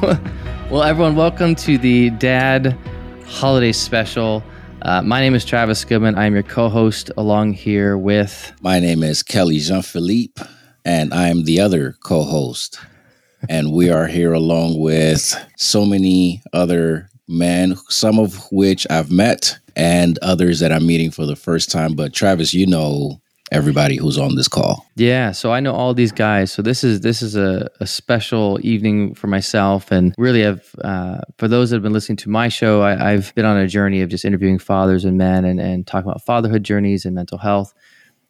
well, everyone, welcome to the Dad Holiday Special. Uh, my name is Travis Goodman. I am your co host along here with. My name is Kelly Jean Philippe, and I'm the other co host. and we are here along with so many other men, some of which I've met and others that I'm meeting for the first time. But Travis, you know everybody who's on this call. Yeah, so I know all these guys. So this is this is a, a special evening for myself, and really, have uh, for those that have been listening to my show, I, have been on a journey of just interviewing fathers and men, and, and talking about fatherhood journeys and mental health.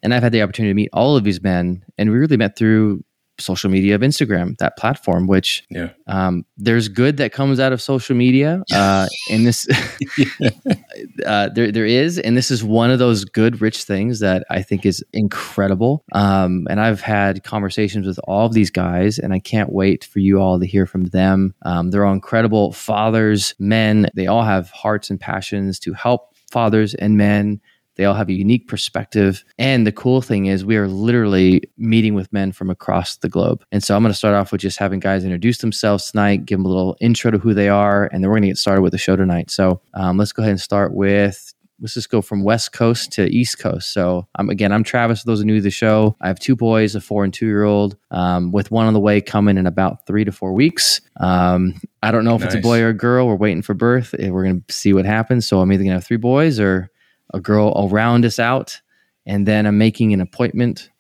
And I've had the opportunity to meet all of these men, and we really met through social media of Instagram, that platform, which yeah. um, there's good that comes out of social media. Uh, and this, uh, there, there is, and this is one of those good, rich things that I think is incredible. Um, and I've had conversations with all of these guys, and I can't wait for you all to hear from them. Um, they're all incredible fathers, men. They all have hearts and passions to help fathers and men they all have a unique perspective. And the cool thing is, we are literally meeting with men from across the globe. And so I'm going to start off with just having guys introduce themselves tonight, give them a little intro to who they are, and then we're going to get started with the show tonight. So um, let's go ahead and start with let's just go from West Coast to East Coast. So, um, again, I'm Travis. For those new to the show, I have two boys, a four and two year old, um, with one on the way coming in about three to four weeks. Um, I don't know if nice. it's a boy or a girl. We're waiting for birth. We're going to see what happens. So, I'm either going to have three boys or a girl will round us out, and then I'm making an appointment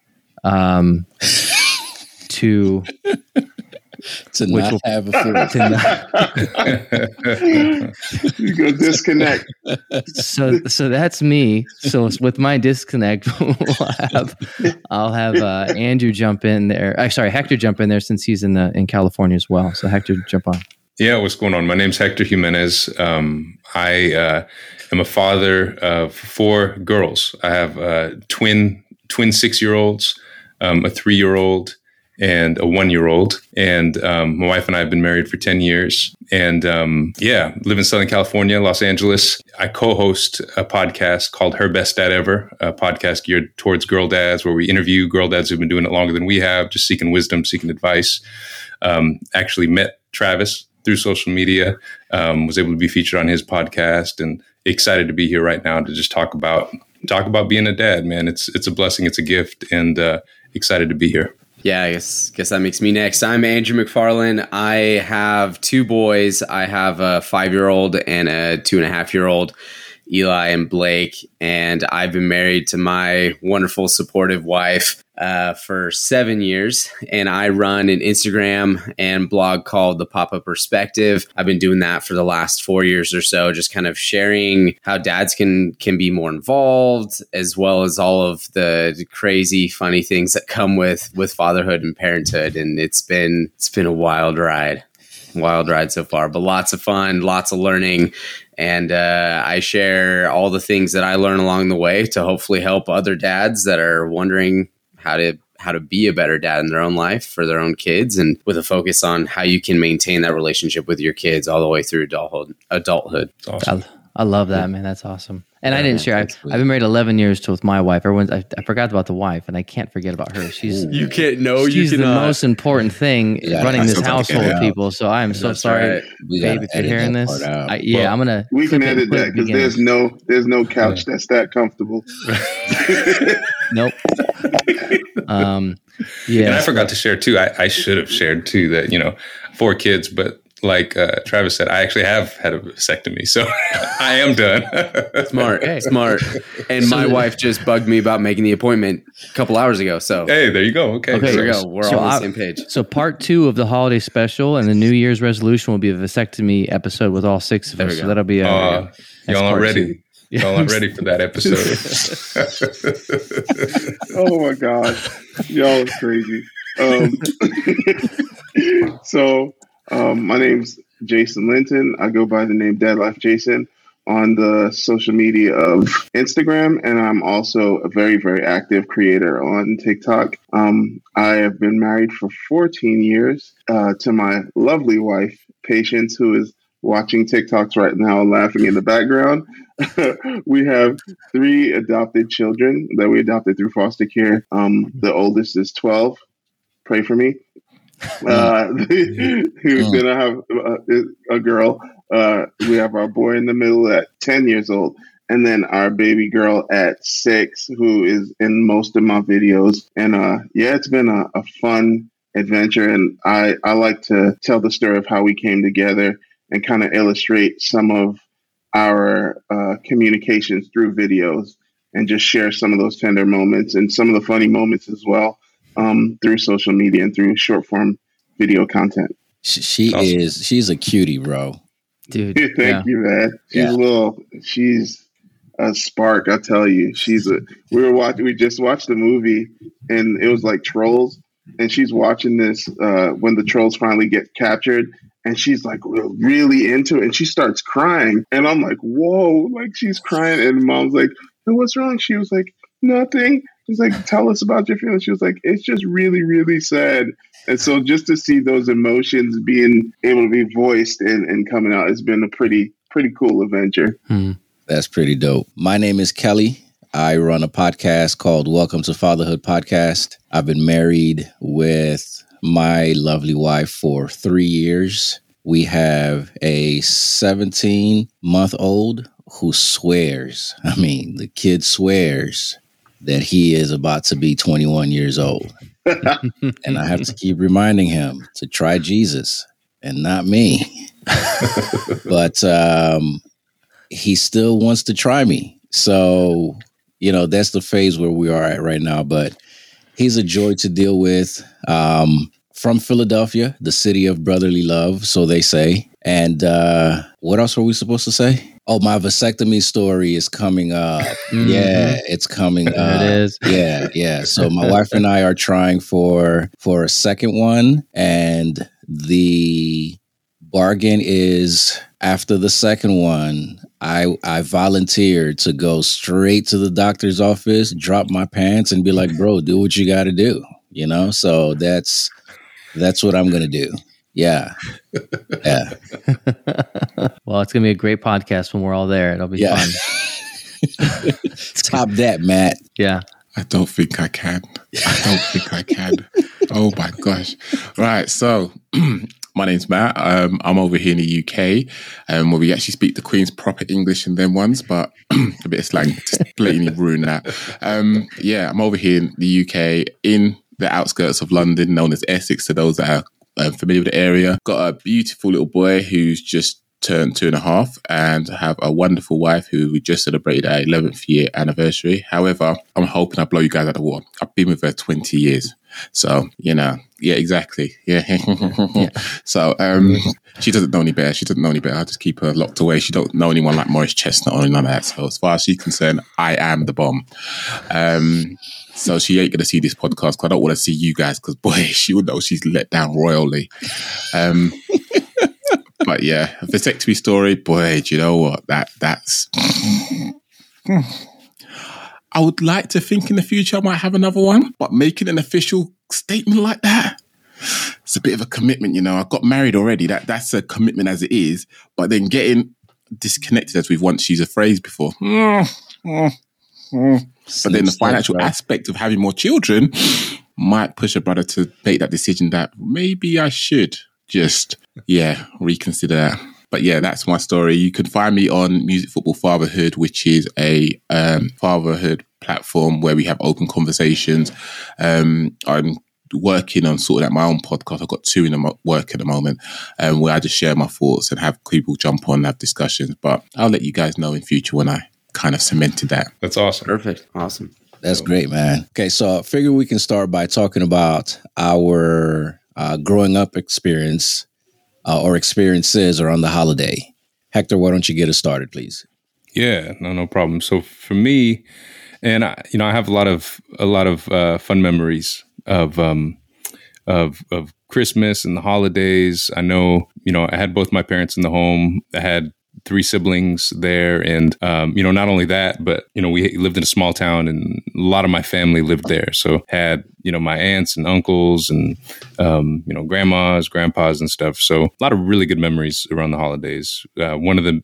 um, to to not will, have a fourth. you go disconnect. So, so that's me. So with my disconnect, we'll have, I'll have uh, Andrew jump in there. Uh, sorry, Hector jump in there since he's in the in California as well. So Hector, jump on. Yeah, what's going on? My name's Hector Jimenez. Um, I uh, am a father of four girls. I have uh, twin twin six year olds, um, a three year old, and a one year old. And um, my wife and I have been married for 10 years. And um, yeah, live in Southern California, Los Angeles. I co host a podcast called Her Best Dad Ever, a podcast geared towards girl dads, where we interview girl dads who've been doing it longer than we have, just seeking wisdom, seeking advice. Um, actually met Travis through social media, um, was able to be featured on his podcast and excited to be here right now to just talk about talk about being a dad, man. It's it's a blessing, it's a gift, and uh, excited to be here. Yeah, I guess guess that makes me next. I'm Andrew McFarland. I have two boys. I have a five year old and a two and a half year old. Eli and Blake, and I've been married to my wonderful, supportive wife uh, for seven years. And I run an Instagram and blog called The Papa Perspective. I've been doing that for the last four years or so, just kind of sharing how dads can can be more involved, as well as all of the crazy, funny things that come with with fatherhood and parenthood. And it's been it's been a wild ride wild ride so far, but lots of fun, lots of learning, and uh, I share all the things that I learn along the way to hopefully help other dads that are wondering how to how to be a better dad in their own life for their own kids and with a focus on how you can maintain that relationship with your kids all the way through adulthood adulthood awesome. I, I, love that man that's awesome and yeah, I didn't share. I've, I've, been married 11 years to with my wife. Everyone's. I, I, forgot about the wife, and I can't forget about her. She's. You can't. know. she's you the most important thing yeah, running this household, people. So I am so That's sorry, right. babe, if you're hearing this. I, yeah, well, I'm gonna. We can edit that because there's no there's no couch that's that comfortable. nope. Um. Yeah. And I forgot to share too. I, I should have shared too that you know four kids, but like uh, Travis said, I actually have had a vasectomy, so I am done. smart, hey. smart. And so my wife just bugged me about making the appointment a couple hours ago. So hey, there you go. Okay, okay there you go. We're so all on the same page. So part two of the holiday special and the New Year's resolution will be a vasectomy episode with all six of us. So that'll be a, uh, y'all are ready. Y'all aren't ready for that episode. oh my god, y'all is crazy. Um, so, um, my name's Jason Linton. I go by the name Dad Life Jason on the social media of Instagram, and I'm also a very, very active creator on TikTok. Um, I have been married for 14 years uh, to my lovely wife, Patience, who is watching TikToks right now laughing in the background. we have three adopted children that we adopted through foster care. Um, the oldest is 12. Pray for me. Uh, gonna have a, a girl uh, we have our boy in the middle at 10 years old, and then our baby girl at six, who is in most of my videos. And uh, yeah, it's been a, a fun adventure. And I, I like to tell the story of how we came together and kind of illustrate some of our uh, communications through videos and just share some of those tender moments and some of the funny moments as well um, through social media and through short form video content. She, awesome. is she's a cutie, bro dude. Thank yeah. you, man. She's yeah. a little. She's a spark. I tell you, she's a. We were watching. We just watched the movie, and it was like trolls. And she's watching this uh, when the trolls finally get captured, and she's like really into it, and she starts crying, and I'm like, whoa, like she's crying, and mom's like, what's wrong? She was like, nothing. She's like, tell us about your feelings. She was like, it's just really, really sad. And so just to see those emotions being able to be voiced and, and coming out has been a pretty, pretty cool adventure. Hmm. That's pretty dope. My name is Kelly. I run a podcast called Welcome to Fatherhood Podcast. I've been married with my lovely wife for three years. We have a 17 month old who swears. I mean, the kid swears that he is about to be 21 years old. and I have to keep reminding him to try Jesus and not me. but um, he still wants to try me. So, you know, that's the phase where we are at right now. But he's a joy to deal with. Um, from Philadelphia, the city of brotherly love, so they say. And uh, what else were we supposed to say? Oh, my vasectomy story is coming up. Mm-hmm. Yeah, it's coming up. it is. Yeah, yeah. So my wife and I are trying for for a second one, and the bargain is after the second one. I I volunteered to go straight to the doctor's office, drop my pants, and be like, "Bro, do what you got to do." You know. So that's that's what I'm gonna do. Yeah. Yeah. well, it's going to be a great podcast when we're all there. It'll be yeah. fun. Top that, Matt. Yeah. I don't think I can. I don't think I can. Oh my gosh. Right. So, my name's Matt. Um, I'm over here in the UK, um, where we actually speak the Queen's proper English and then ones, but a bit of slang just blatantly ruin that. Um, yeah, I'm over here in the UK in the outskirts of London, known as Essex to those that are um, familiar with the area. Got a beautiful little boy who's just turned two and a half and have a wonderful wife who we just celebrated our 11th year anniversary. However, I'm hoping I blow you guys out of the water. I've been with her 20 years. So, you know, yeah, exactly. Yeah. yeah. So, um, she doesn't know any better. She doesn't know any better. I just keep her locked away. She don't know anyone like Morris Chestnut or none of that. So, as far as she's concerned, I am the bomb. Um, so she ain't gonna see this podcast because I don't want to see you guys because boy, she would know she's let down royally. Um, but yeah, a vasectomy story, boy, do you know what? That that's. I would like to think in the future I might have another one, but making an official statement like that, it's a bit of a commitment, you know. I got married already. That that's a commitment as it is, but then getting disconnected as we've once used a phrase before. Mm, mm, mm. But then the financial right. aspect of having more children might push a brother to make that decision that maybe I should just, yeah, reconsider that. But yeah, that's my story. You can find me on Music Football Fatherhood, which is a um, fatherhood platform where we have open conversations. Um, I'm working on sorting out my own podcast. I've got two in the work at the moment, um, where I just share my thoughts and have people jump on and have discussions. But I'll let you guys know in future when I kind of cemented that. That's awesome. Perfect. Awesome. That's great, man. Okay, so I figure we can start by talking about our uh, growing up experience uh, or experiences around the holiday. Hector, why don't you get us started, please? Yeah, no, no problem. So for me, and I, you know, I have a lot of a lot of uh, fun memories of um, of of Christmas and the holidays. I know, you know, I had both my parents in the home. I had three siblings there. And um, you know not only that but you know we lived in a small town and a lot of my family lived there. So had you know my aunts and uncles and um, you know grandmas grandpas and stuff. So a lot of really good memories around the holidays. Uh, one of the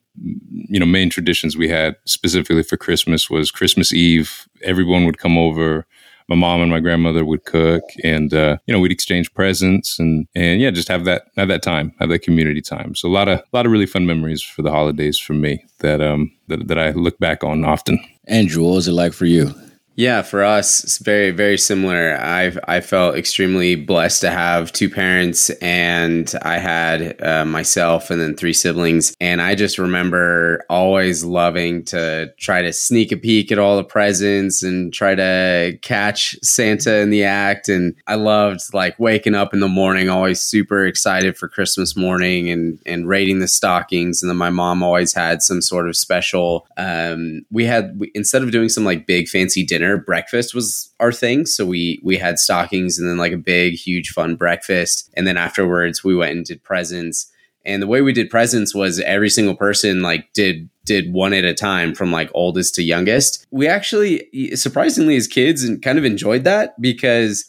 you know main traditions we had specifically for christmas was christmas eve. Everyone would come over my mom and my grandmother would cook and uh, you know we'd exchange presents and and yeah just have that have that time have that community time. So a lot of a lot of really fun memories for the holidays for me that um that, that i look back on often. Andrew what was it like for you yeah, for us, it's very, very similar. I I felt extremely blessed to have two parents, and I had uh, myself and then three siblings. And I just remember always loving to try to sneak a peek at all the presents and try to catch Santa in the act. And I loved like waking up in the morning, always super excited for Christmas morning and and raiding the stockings. And then my mom always had some sort of special. Um, we had we, instead of doing some like big fancy dinner dinner, breakfast was our thing. So we we had stockings and then like a big, huge, fun breakfast. And then afterwards we went and did presents. And the way we did presents was every single person like did did one at a time from like oldest to youngest. We actually surprisingly as kids and kind of enjoyed that because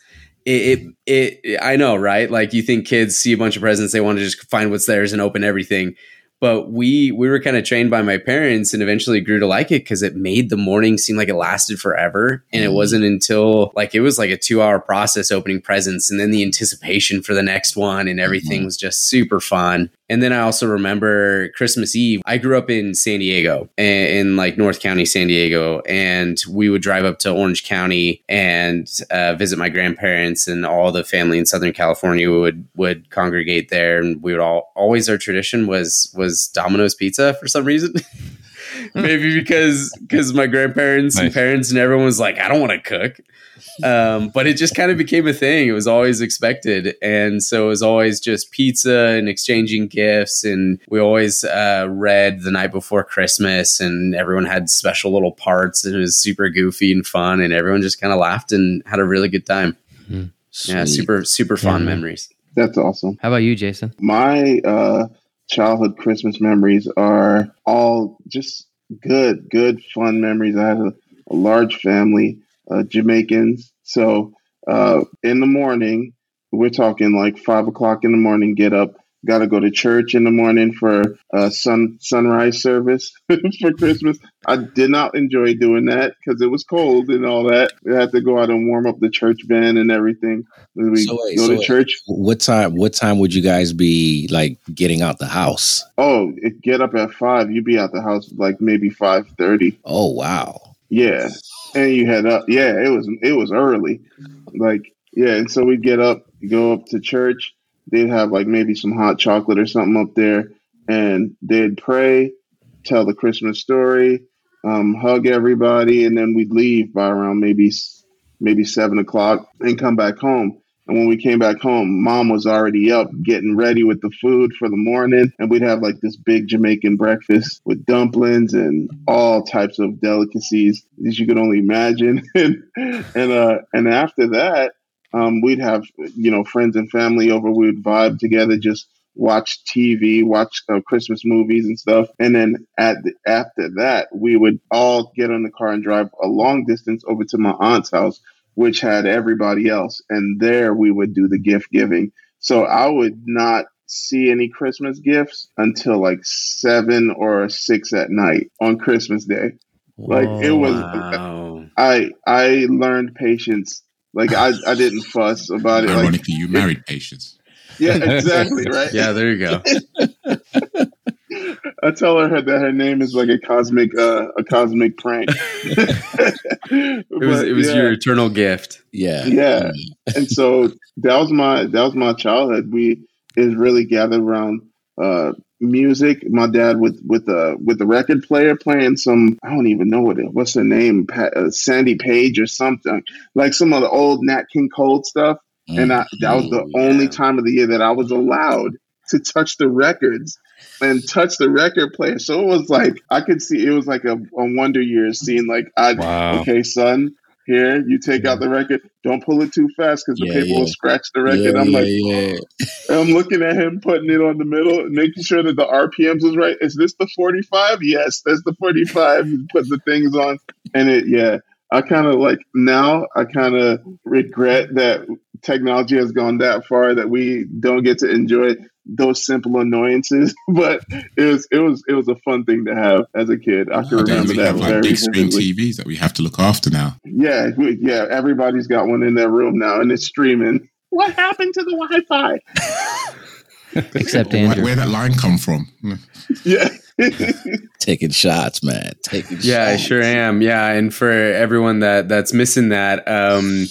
it, it, it I know, right? Like you think kids see a bunch of presents, they want to just find what's theirs and open everything but we we were kind of trained by my parents and eventually grew to like it because it made the morning seem like it lasted forever and it mm. wasn't until like it was like a two hour process opening presents and then the anticipation for the next one and everything mm-hmm. was just super fun and then I also remember Christmas Eve. I grew up in San Diego, in like North County, San Diego, and we would drive up to Orange County and uh, visit my grandparents, and all the family in Southern California would would congregate there, and we would all always our tradition was was Domino's Pizza for some reason. Maybe because because my grandparents nice. and parents and everyone was like, I don't want to cook. Um, but it just kind of became a thing. It was always expected. And so it was always just pizza and exchanging gifts. And we always uh, read the night before Christmas, and everyone had special little parts. And it was super goofy and fun. And everyone just kind of laughed and had a really good time. Mm-hmm. Yeah, super, super fun yeah. memories. That's awesome. How about you, Jason? My uh, childhood Christmas memories are all just good, good, fun memories. I had a, a large family uh, Jamaicans. So uh, in the morning, we're talking like five o'clock in the morning, get up, got to go to church in the morning for uh, sun sunrise service for Christmas. I did not enjoy doing that because it was cold and all that. We had to go out and warm up the church band and everything. We so wait, go so to church. What time? What time would you guys be like getting out the house? Oh, get up at five. You'd be out the house like maybe five thirty. Oh wow. Yeah, and you head up. Yeah, it was it was early, like yeah. And so we'd get up, go up to church. They'd have like maybe some hot chocolate or something up there, and they'd pray, tell the Christmas story, um, hug everybody, and then we'd leave by around maybe maybe seven o'clock and come back home. And when we came back home, mom was already up getting ready with the food for the morning. And we'd have like this big Jamaican breakfast with dumplings and all types of delicacies as you could only imagine. and and uh and after that, um, we'd have you know friends and family over. We would vibe together, just watch TV, watch uh, Christmas movies and stuff. And then at the, after that, we would all get in the car and drive a long distance over to my aunt's house which had everybody else. And there we would do the gift giving. So I would not see any Christmas gifts until like seven or six at night on Christmas Day. Like it was, wow. I I learned patience. Like I I didn't fuss about it. Ironically, like, you married patience. Yeah, exactly. Right. yeah, there you go. I tell her that her name is like a cosmic uh, a cosmic prank. it was it was yeah. your eternal gift. Yeah. Yeah. and so that was my that was my childhood. We is really gathered around uh, music. My dad with with a with a record player playing some I don't even know what it what's the name pa- uh, Sandy Page or something like some of the old Nat King Cole stuff. Mm-hmm. And I, that was the mm, yeah. only time of the year that I was allowed to touch the records and touch the record player. So it was like I could see it was like a, a Wonder Years scene. Like I, Wow. okay, son, here you take out the record. Don't pull it too fast because the Yeah, paper yeah. will scratch the record. Yeah, I'm like, yeah. I'm looking at him putting it on the middle, making sure that the RPMs is right. Is this the 45? Yes, that's the 45. You put the things on, and it, yeah. I kind of like now. I kind of regret that technology has gone that far that we don't get to enjoy those simple annoyances. But it was, it was, it was a fun thing to have as a kid. I can Nowadays remember we that have like very big screen. TVs that we have to look after now. Yeah, we- yeah. Everybody's got one in their room now, and it's streaming. What happened to the Wi-Fi? Except Where, Andrew. where that line come from? Yeah. Taking shots, man. Taking Yeah, I sure am. Yeah, and for everyone that that's missing that, um,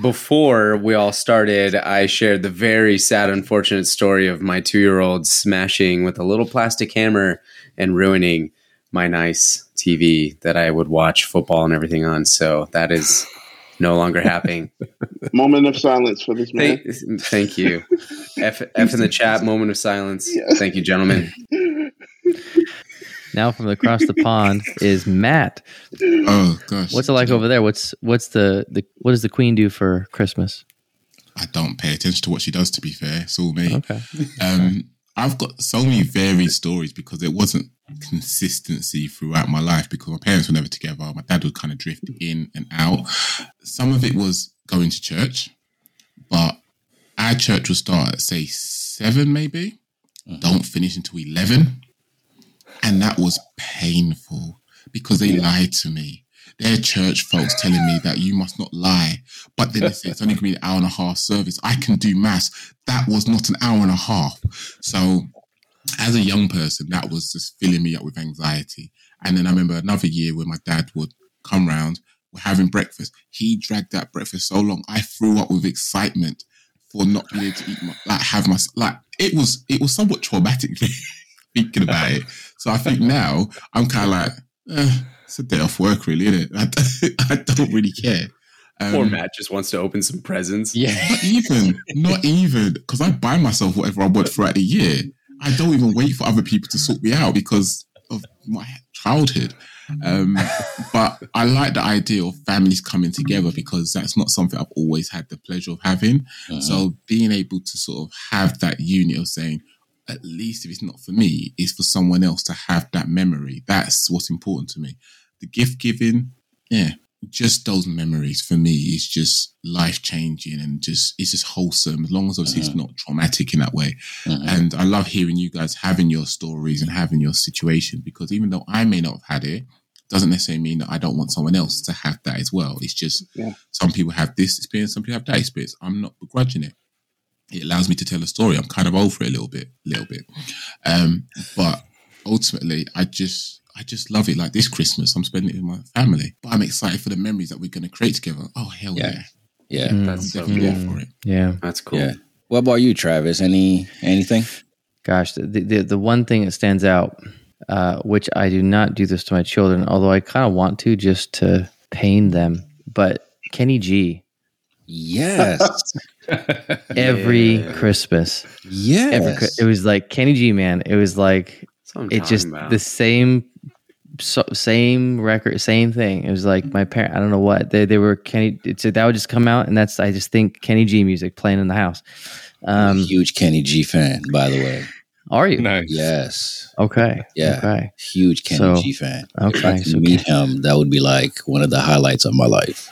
before we all started, I shared the very sad, unfortunate story of my two-year-old smashing with a little plastic hammer and ruining my nice TV that I would watch football and everything on. So that is no longer happening. Moment of silence for this man. thank, thank you. F, F in the chat. Moment of silence. Yes. Thank you, gentlemen. Now from across the pond is Matt. Oh gosh, What's it like over there? What's what's the, the what does the queen do for Christmas? I don't pay attention to what she does. To be fair, it's all me. Okay. Um, I've got so many varied stories because it wasn't consistency throughout my life because my parents were never together. My dad would kind of drift in and out. Some of it was going to church, but our church would start at say seven, maybe. Don't finish until eleven, and that was painful because they lied to me. Their church folks telling me that you must not lie, but then they say it's only going to be an hour and a half service. I can do mass. That was not an hour and a half. So, as a young person, that was just filling me up with anxiety. And then I remember another year when my dad would come round, we're having breakfast. He dragged that breakfast so long, I threw up with excitement for not being able to eat my, like have my like it was it was somewhat traumatic thinking about it. So I think now I'm kind of like, eh, it's a day off work, really, isn't it? I don't, I don't really care. Um, Poor Matt just wants to open some presents. Yeah. not even, not even, because I buy myself whatever I want throughout the year. I don't even wait for other people to sort me out because of my childhood. Um, but I like the idea of families coming together because that's not something I've always had the pleasure of having. Uh-huh. So being able to sort of have that unit of saying, at least if it's not for me, it's for someone else to have that memory. That's what's important to me. The gift giving, yeah, just those memories for me is just life changing and just it's just wholesome as long as obviously it's not traumatic in that way. Mhm. And I love hearing you guys having your stories and having your situation because even though I may not have had it, doesn't necessarily mean that I don't want someone else to have that as well. It's just Yeah. some people have this experience, some people have that experience. I'm not begrudging it. It allows me to tell a story. I'm kind of over it a little bit, a little bit. Um, but ultimately, I just, I just love it. Like this Christmas, I'm spending it with my family, but I'm excited for the memories that we're going to create together. Oh hell Yeah. yeah! Yeah. I'm That's so definitely cool. for it. Yeah. That's cool. Yeah. What about you, Travis? Any anything? Gosh, the, the the one thing that stands out, uh, which I do not do this to my children, although I kind of want to just to pain them. But Kenny G, Yes. every Yeah. Christmas, yes. every it was like Kenny G, man. It was like That's it just about. the same so, same record same thing it was like my parent i don't know what they, they were kenny it's that would just come out and that's i just think kenny g music playing in the house I'm um a huge Kenny G fan, by the way. are you Nice. Yes. okay Yeah. okay Huge Kenny So- G fan. If I okay, could so meet him, that would be like one of the highlights of my life.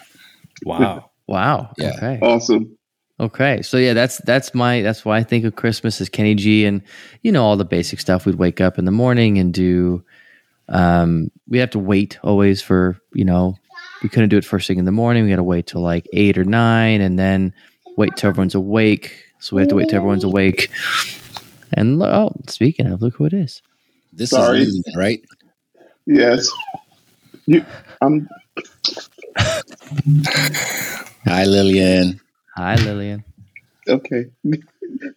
Wow. wow Yeah. okay Awesome. Okay, so yeah, that's that's my that's why I think of Christmas as Kenny G, and you know all the basic stuff. We'd wake up in the morning and do. Um, we have to wait always for you know we couldn't do it first thing in the morning. We got to wait till like eight or nine, and then wait till everyone's awake. So we have to wait till everyone's awake. And lo- oh, speaking of, look who it is. This Sorry. is Lillian, right? Yes. You, I'm. Hi, Lillian. Hi, Lillian. Okay.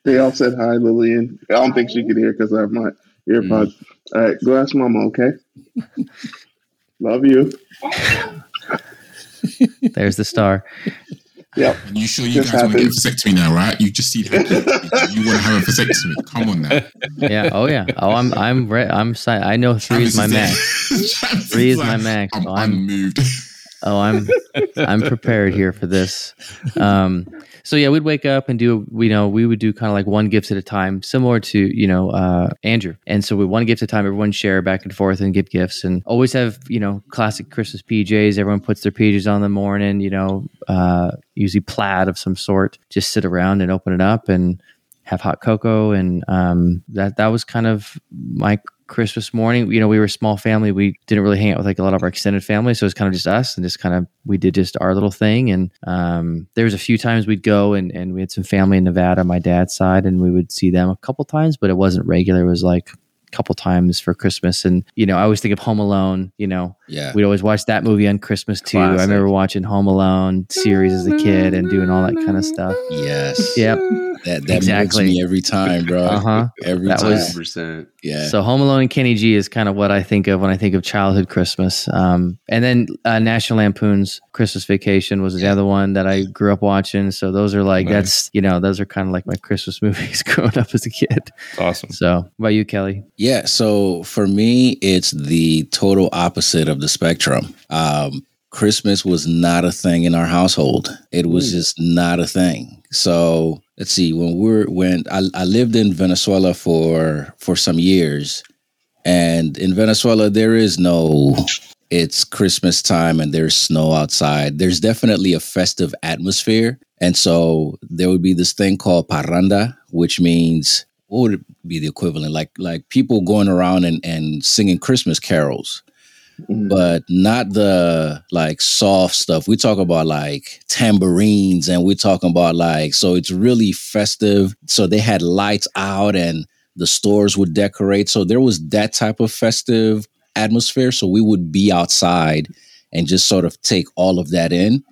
they all said hi, Lillian. I don't think she could hear because I have my earpods. Mm. All right, go ask Mama, okay? Love you. There's the star. Yep. And you sure you Just guys want to get a happened. vasectomy now, right? You just see how you want to have a vasectomy. Come on now. Yeah. Oh yeah. Oh, I'm I'm re- I'm si- I know three is my max. max. Three is my max. I'm, So I'm unmoved. Oh, I'm I'm prepared here for this. Um, so yeah, we'd wake up and do we know we would do kind of like one gift at a time, similar to you know uh, Andrew. And so we one gift at a time, everyone share back and forth and give gifts, and always have you know classic Christmas PJs. Everyone puts their PJs on in the morning, you know, uh, usually plaid of some sort. Just sit around and open it up and have hot cocoa, and um, that that was kind of my Christmas morning. You know, we were a small family. We didn't really hang out with like a lot of our extended family, so it was kind of just us and just kind of we did just our little thing. And um, there was a few times we'd go and and we had some family in Nevada, my dad's side, and we would see them a couple times, but it wasn't regular. It was like a couple times for Christmas. And you know, I always think of Home Alone. You know, Yeah. we'd always watch that movie on Christmas too. I remember watching Home Alone series as a kid and doing all that kind of stuff. Yes. Yep. That that Exactly. moves me every time, bro. Uh huh. Every That time. was- yeah. So Home Alone and Kenny G is kind of what I think of when I think of childhood Christmas. Um, and then uh, National Lampoon's Christmas Vacation was the other one that I grew up watching. So those are like Nice. that's you know those are kind of like my Christmas movies growing up as a kid. Awesome. So what about you, Kelly? Yeah, so for me, it's the total opposite of the spectrum. Um, Christmas was not a thing in our household. It was just not a thing. So let's see. When we're when I, I lived in Venezuela for for some years, and in Venezuela there is no. It's Christmas time and there's snow outside. There's definitely a festive atmosphere, and so there would be this thing called parranda, which means what would be the equivalent? Like like people going around and, and singing Christmas carols, Mhm. but not the like soft stuff. We talk about like tambourines and we're talking about like so it's really festive. So they had lights out and the stores would decorate. So there was that type of festive atmosphere. So we would be outside and just sort of take all of that in.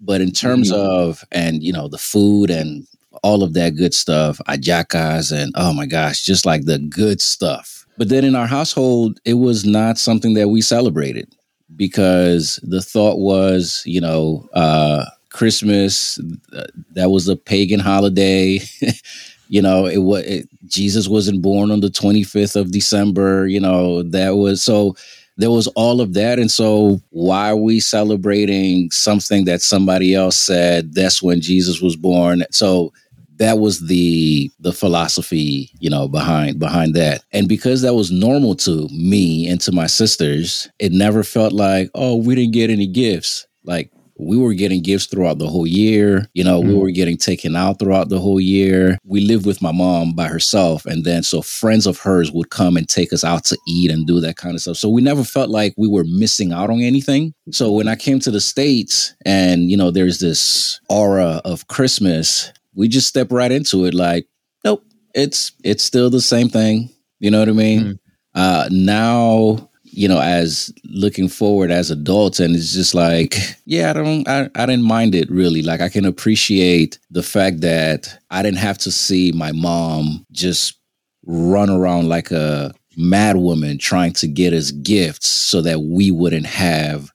But in terms Mhm. of and you know the food and all of that good stuff, hallacas and oh my gosh, just like the good stuff. But then in our household, it was not something that we celebrated because the thought was, you know, uh, Christmas uh, that was a pagan holiday. you know, it was it, Jesus wasn't born on the 25th of December. You know, that was so there was all of that. And so, why are we celebrating something that somebody else said that's when Jesus was born? So, that was the the philosophy you know behind behind that. And because that was normal to me and to my sisters it never felt like oh we didn't get any gifts. Like we were getting gifts throughout the whole year. You know we Mm. were getting taken out throughout the whole year. We lived with my mom by herself and then so friends of hers would come and take us out to eat and do that kind of stuff. So we never felt like we were missing out on anything. So when i came to the states and you know there's this aura of christmas we just step right into it. Like nope it's it's still the same thing. You know what i mean? Mm. uh now you know as looking forward as adults and it's just like yeah i don't I, I didn't mind it really. Like i can appreciate the fact that i didn't have to see my mom just run around like a mad woman trying to get us gifts so that we wouldn't have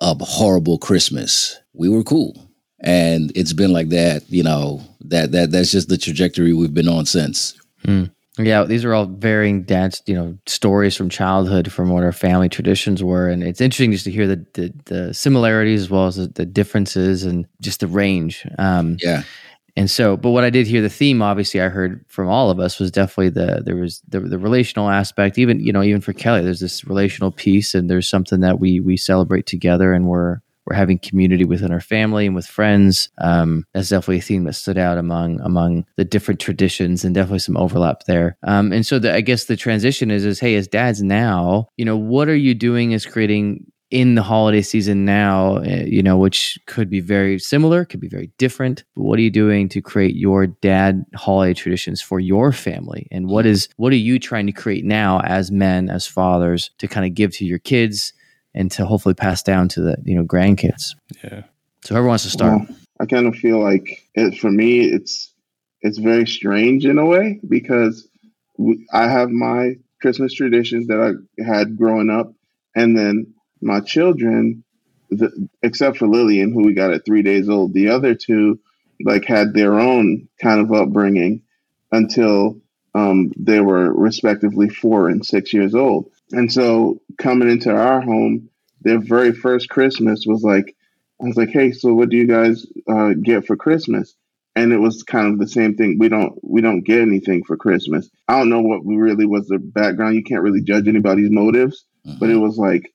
a horrible christmas. We were cool and it's been like that you know that that that's just the trajectory we've been on since Yeah, these are all varying dad's, you know, stories from childhood from what our family traditions were, and it's interesting just to hear the the, the similarities as well as the, the differences and just the range. Um, yeah and so, but what I did hear the theme, obviously, I heard from all of us was definitely the there was the, the relational aspect. Even you know, even for Kelly, there's this relational piece, and there's something that we we celebrate together, and we're we're having community within our family and with friends. Um, that's definitely a theme that stood out among among the different traditions, and definitely some overlap there. Um, and so, the, I guess the transition is is hey, as dads now, you know, what are you doing as creating in the holiday season now, uh, you know, which could be very similar, could be very different. But what are you doing to create your dad holiday traditions for your family? And what is what are you trying to create now as men, as fathers, to kind of give to your kids and to hopefully pass down to the you know grandkids? Yeah. So whoever wants to start. Well, I kind of feel like it, for me, it's it's very strange in a way because we, I have my Christmas traditions that I had growing up, and then my children the, except for Lillian, who we got at three days old, the other two like had their own kind of upbringing until um, they were respectively four and six years old. And so coming into our home, their very first Christmas was like, I was like, hey, so what do you guys uh, get for Christmas? And it was kind of the same thing. We don't we don't get anything for Christmas. I don't know what really was the background. You can't really judge anybody's motives, mm-hmm. but it was like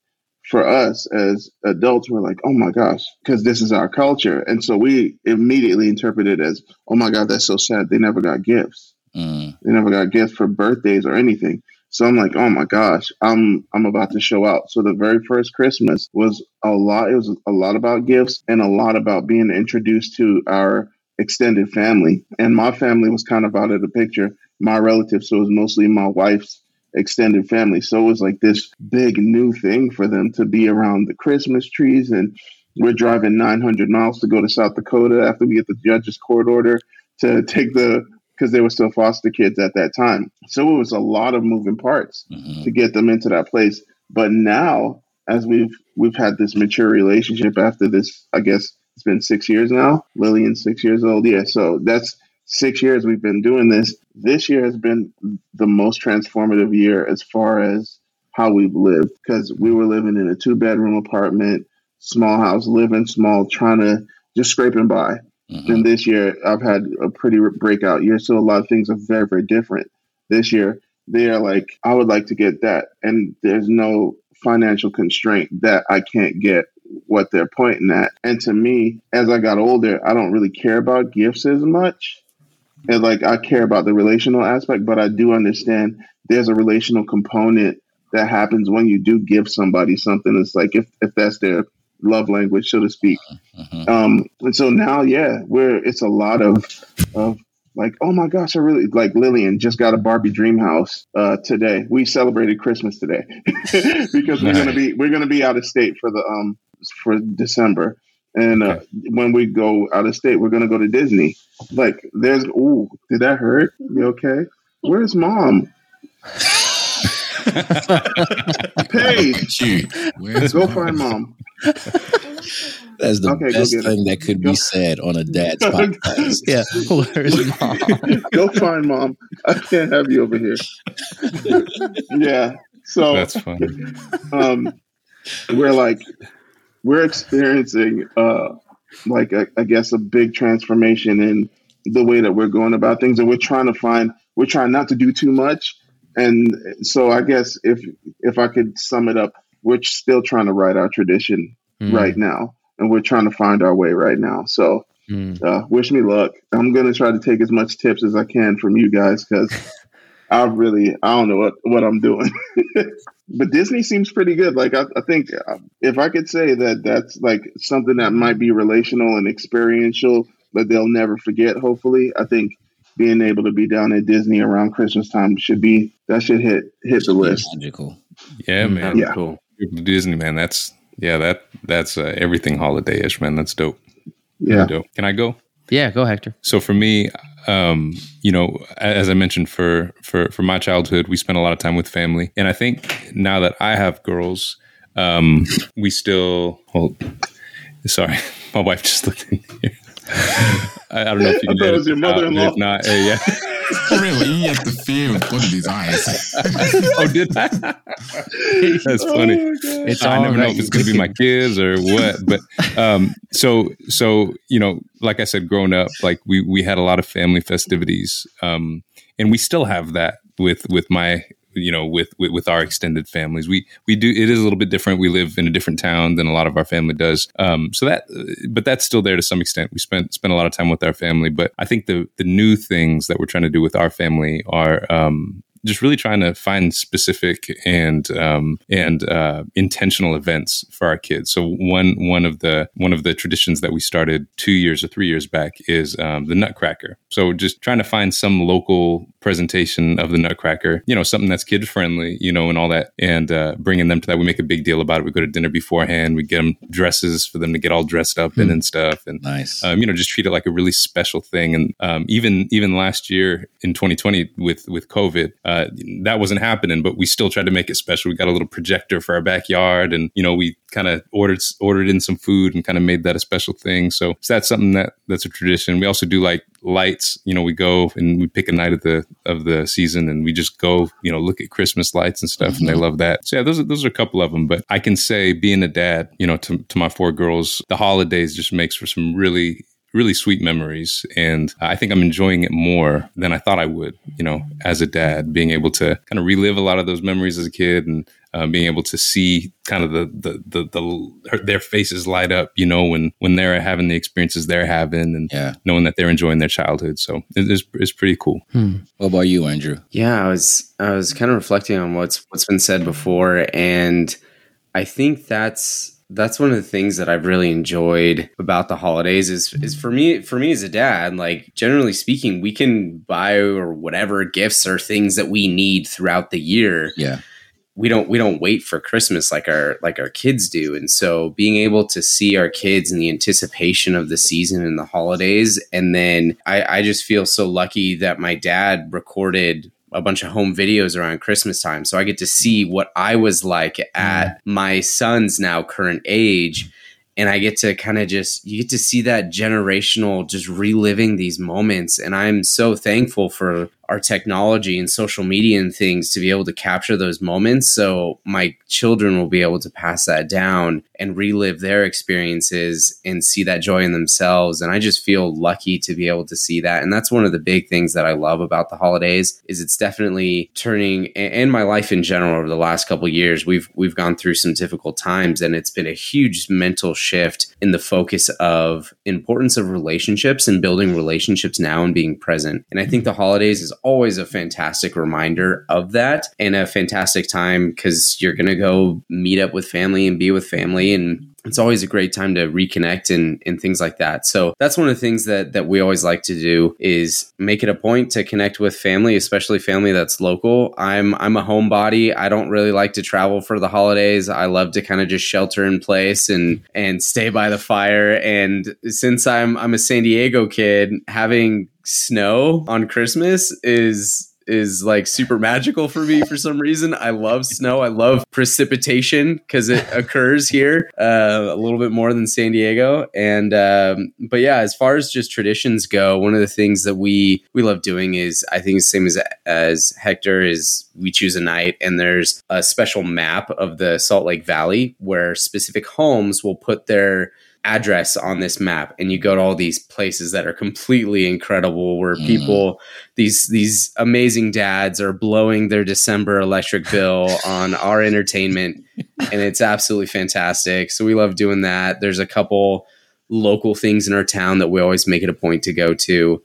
for us as adults, we're like, oh my gosh, because this is our culture. And so we immediately interpreted as, oh my God, that's so sad. They never got gifts. Mm. They never got gifts for birthdays or anything. So I'm like, oh my gosh, I'm I'm about to show out. So the very first Christmas was a lot. It was a lot about gifts and a lot about being introduced to our extended family. And my family was kind of out of the picture. My relatives, so it was mostly my wife's extended family. So it was like this big new thing for them to be around the Christmas trees. And we're driving 900 miles to go to South Dakota after we get the judge's court order to take the because they were still foster kids at that time. So it was a lot of moving parts mm-hmm. to get them into that place. But now, as we've we've had this mature relationship after this, I guess it's been six years now. Lillian's six years old. Yeah, so that's six years we've been doing this. This year has been the most transformative year as far as how we've lived because we were living in a two bedroom apartment, small house, living small, trying to just scraping by. Mm-hmm. And this year, I've had a pretty breakout year. So a lot of things are very, very different. This year, they are like, I would like to get that. And there's no financial constraint that I can't get what they're pointing at. And to me, as I got older, I don't really care about gifts as much. And like, I care about the relational aspect, but I do understand there's a relational component that happens when you do give somebody something. It's like if, if that's their love language, so to speak. Mm-hmm. Um, and so now, yeah, we're it's a lot of of like, oh my gosh, I really like Lillian just got a Barbie dream house uh, today. We celebrated Christmas today because we're gonna be we're gonna be out of state for the um for December. And uh, when we go out of state, we're gonna go to Disney. Like, there's ooh, did that hurt? You okay? Where's mom? Paige, go find mom. That's the okay, best thing that could go. be said on a dad's podcast. yeah. Where's mom? go find mom. I can't have you over here. yeah. So that's funny. Um, we're like, we're experiencing, uh, like, a, I guess, a big transformation in the way that we're going about things. And we're trying to find, we're trying not to do too much. And so I guess if, if I could sum it up, we're still trying to write our tradition mm. right now, and we're trying to find our way right now. So, mm. uh, wish me luck. I'm gonna try to take as much tips as I can from you guys because I really I don't know what what I'm doing. but Disney seems pretty good. Like I, I think uh, if I could say that that's like something that might be relational and experiential that they'll never forget. Hopefully, I think being able to be down at Disney around Christmas time should be that should hit hit the list. Magical. Yeah, man. Yeah. Cool. Disney, man. That's yeah. That that's uh, everything holiday ish, man. That's dope. Yeah. Dope. Can I go? Yeah, go, Hector. So for me, um, you know, as I mentioned, for for for my childhood, we spent a lot of time with family, and I think now that I have girls, um, we still. Well, sorry, my wife just looked in here. I, I, don't know if you can. That was your mother-in-law. If not, uh, yeah. really, he had the fear of God in his eyes. oh, did I? That's funny. Oh it's I never right. know if it's going to be my kids or what. But um, so so you know, like I said, growing up, like we we had a lot of family festivities, um, and we still have that with with my you know with, with, with our extended families. We we do it is a little bit different. We live in a different town than a lot of our family does. Um, so that but that's still there to some extent. We spent spend a lot of time with our family but i think the the new things that we're trying to do with our family are um, just really trying to find specific and um, and uh, intentional events for our kids. So one one of the one of the traditions that we started two years or three years back is um, the Nutcracker. So just trying to find some local presentation of the Nutcracker, you know, something that's kid friendly, you know, and all that, and uh, bringing them to that. We make a big deal about it. We go to dinner beforehand. We get them dresses for them to get all dressed up mm. in and stuff, and nice, um, you know, just treat it like a really special thing. And um, even even last year in 2020 with with COVID uh, that wasn't happening, but we still tried to make it special. We got a little projector for our backyard, and you know, we kind of ordered ordered in some food and kind of made that a special thing. So, so that's something that that's a tradition. We also do like lights. You know, we go and we pick a night of the of the season, and we just go, you know, look at Christmas lights and stuff, mm-hmm. and they love that. So yeah, those are those are a couple of them. But I can say, being a dad, you know, to to my four girls, the holidays just makes for some really really sweet memories. And I think I'm enjoying it more than I thought I would, you know, as a dad, being able to kind of relive a lot of those memories as a kid and uh, being able to see kind of the, the, the, the, their faces light up, you know, when, when they're having the experiences they're having and yeah. knowing that they're enjoying their childhood. So it's, it's pretty cool. Hmm. What about you, Andrew? Yeah, I was, I was kind of reflecting on what's, what's been said before. And I think that's, that's one of the things that I've really enjoyed about the holidays is is for me for me as a dad like generally speaking we can buy or whatever gifts or things that we need throughout the year. Yeah. We don't we don't wait for Christmas like our like our kids do. And so being able to see our kids in the anticipation of the season and the holidays and then I, I just feel so lucky that my dad recorded a bunch of home videos around Christmas time. So I get to see what I was like at my son's now current age. And I get to kind of just, you get to see that generational, just reliving these moments. And I'm so thankful for our technology and social media and things to be able to capture those moments so my children will be able to pass that down and relive their experiences and see that joy in themselves. And i just feel lucky to be able to see that. And that's one of the big things that i love about the holidays is it's definitely turning and my life in general over the last couple years we've we've gone through some difficult times and it's been a huge mental shift in the focus of importance of relationships and building relationships now and being present. And i think the holidays is always a fantastic reminder of that and a fantastic time because you're going to go meet up with family and be with family and it's always a great time to reconnect and, and things like that. So that's one of the things that that we always like to do is make it a point to connect with family, especially family that's local. I'm I'm a homebody. I don't really like to travel for the holidays. I love to kind of just shelter in place and and stay by the fire. And since I'm I'm a San Diego kid, having snow on Christmas is is like super magical for me for some reason. I love snow. I love precipitation because it occurs here uh, a little bit more than San Diego. And um, but yeah, as far as just traditions go, one of the things that we we love doing is I think the same as as Hector is we choose a night and there's a special map of the Salt Lake Valley where specific homes will put their address on this map and you go to all these places that are completely incredible where mm. people these these amazing dads are blowing their December electric bill on our entertainment and it's absolutely fantastic. So we love doing that. There's a couple local things in our town that we always make it a point to go to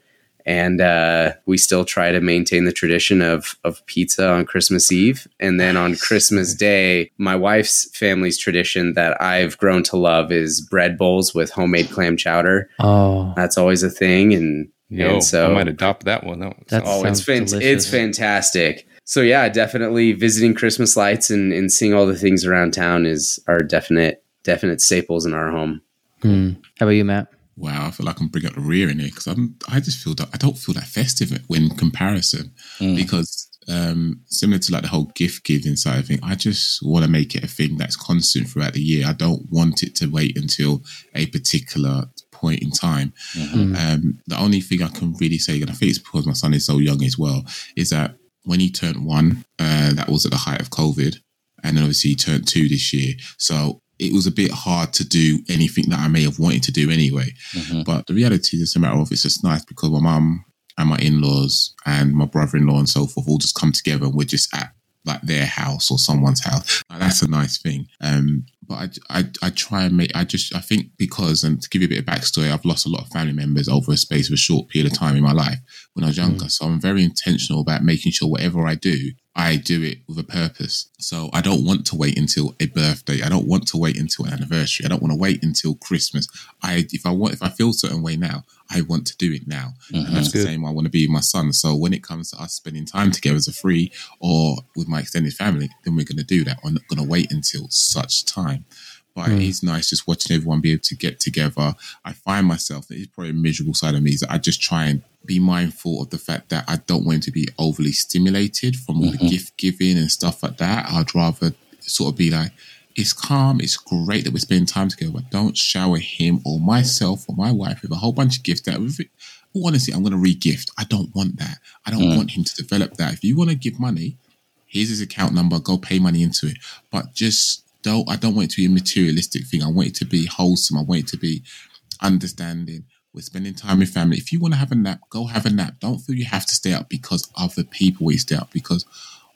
and uh, we still try to maintain the tradition of of pizza on Christmas Eve, and then on Christmas Day, my wife's family's tradition that I've grown to love is bread bowls with homemade clam chowder. Oh, that's always a thing, and, Yo, and so I might adopt that one. That oh, it's fan- it's fantastic. So yeah, definitely visiting Christmas lights and, and seeing all the things around town is our definite definite staples in our home. Mm. How about you, Matt? Wow, I feel like I'm bringing up the rear in here because I'm. I just feel that I don't feel that festive in comparison mm. because um, similar to like the whole gift giving side of thing, I just want to make it a thing that's constant throughout the year. I don't want it to wait until a particular point in time. Mm-hmm. Um, the only thing I can really say, and I think it's because my son is so young as well, is that when he turned one, uh, that was at the height of COVID. And then obviously he turned two this year. So it was a bit hard to do anything that I may have wanted to do anyway. Mm-hmm. But the reality is, it's a matter of it's just nice because my mum and my in laws and my brother in law and so forth all just come together and we're just at like their house or someone's house. that's a nice thing. Um, but I, I, I try and make, I just, I think because, and to give you a bit of backstory, I've lost a lot of family members over a space of a short period of time in my life when I was younger. Mm. So I'm very intentional about making sure whatever I do, I do it with a purpose. So I don't want to wait until a birthday. I don't want to wait until an anniversary. I don't want to wait until Christmas. I if I want if I feel a certain way now, I want to do it now. Mm-hmm. And that's the same I want to be with my son. So when it comes to us spending time together as a free or with my extended family, then we're gonna do that. We're not gonna wait until such time. But mm. it's nice just watching everyone be able to get together. I find myself, it's probably a miserable side of me, is that I just try and be mindful of the fact that I don't want to be overly stimulated from all mm-hmm. the gift giving and stuff like that. I'd rather sort of be like, it's calm, it's great that we're spending time together, but don't shower him or myself or my wife with a whole bunch of gifts that honestly, I'm going to re-gift. I don't want that. I don't mm. want him to develop that. If you want to give money, here's his account number. Go pay money into it. But just don't. I don't want it to be a materialistic thing. I want it to be wholesome. I want it to be understanding. We're spending time with family. If you want to have a nap, go have a nap. Don't feel you have to stay up because other people will stay up. Because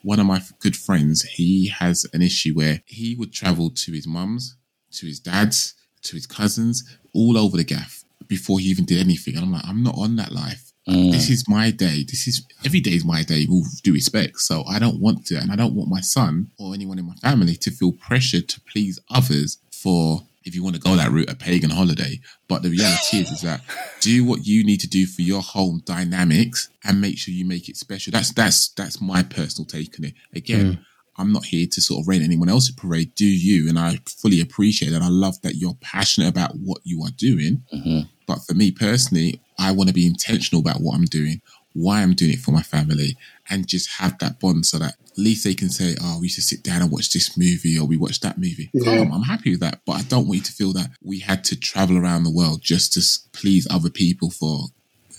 one of my good friends, he has an issue where he would travel to his mum's, to his dad's, to his cousins, all over the gaff before he even did anything. And I'm like, I'm not on that life. Mm. This is my day. This is every day is my day with due respect. So I don't want to, and I don't want my son or anyone in my family to feel pressured to please others for if you want to go that route, a pagan holiday. But the reality is, is that do what you need to do for your home dynamics and make sure you make it special. That's that's that's my personal take on it. Again, mm. I'm not here to sort of rain anyone else's parade. Do you? And I fully appreciate that. I love that you're passionate about what you are doing. Mm-hmm. But for me personally, I want to be intentional about what I'm doing, why I'm doing it for my family, and just have that bond so that at least they can say, oh, we used to sit down and watch this movie or we watched that movie. Yeah. I'm happy with that. But I don't want you to feel that we had to travel around the world just to please other people for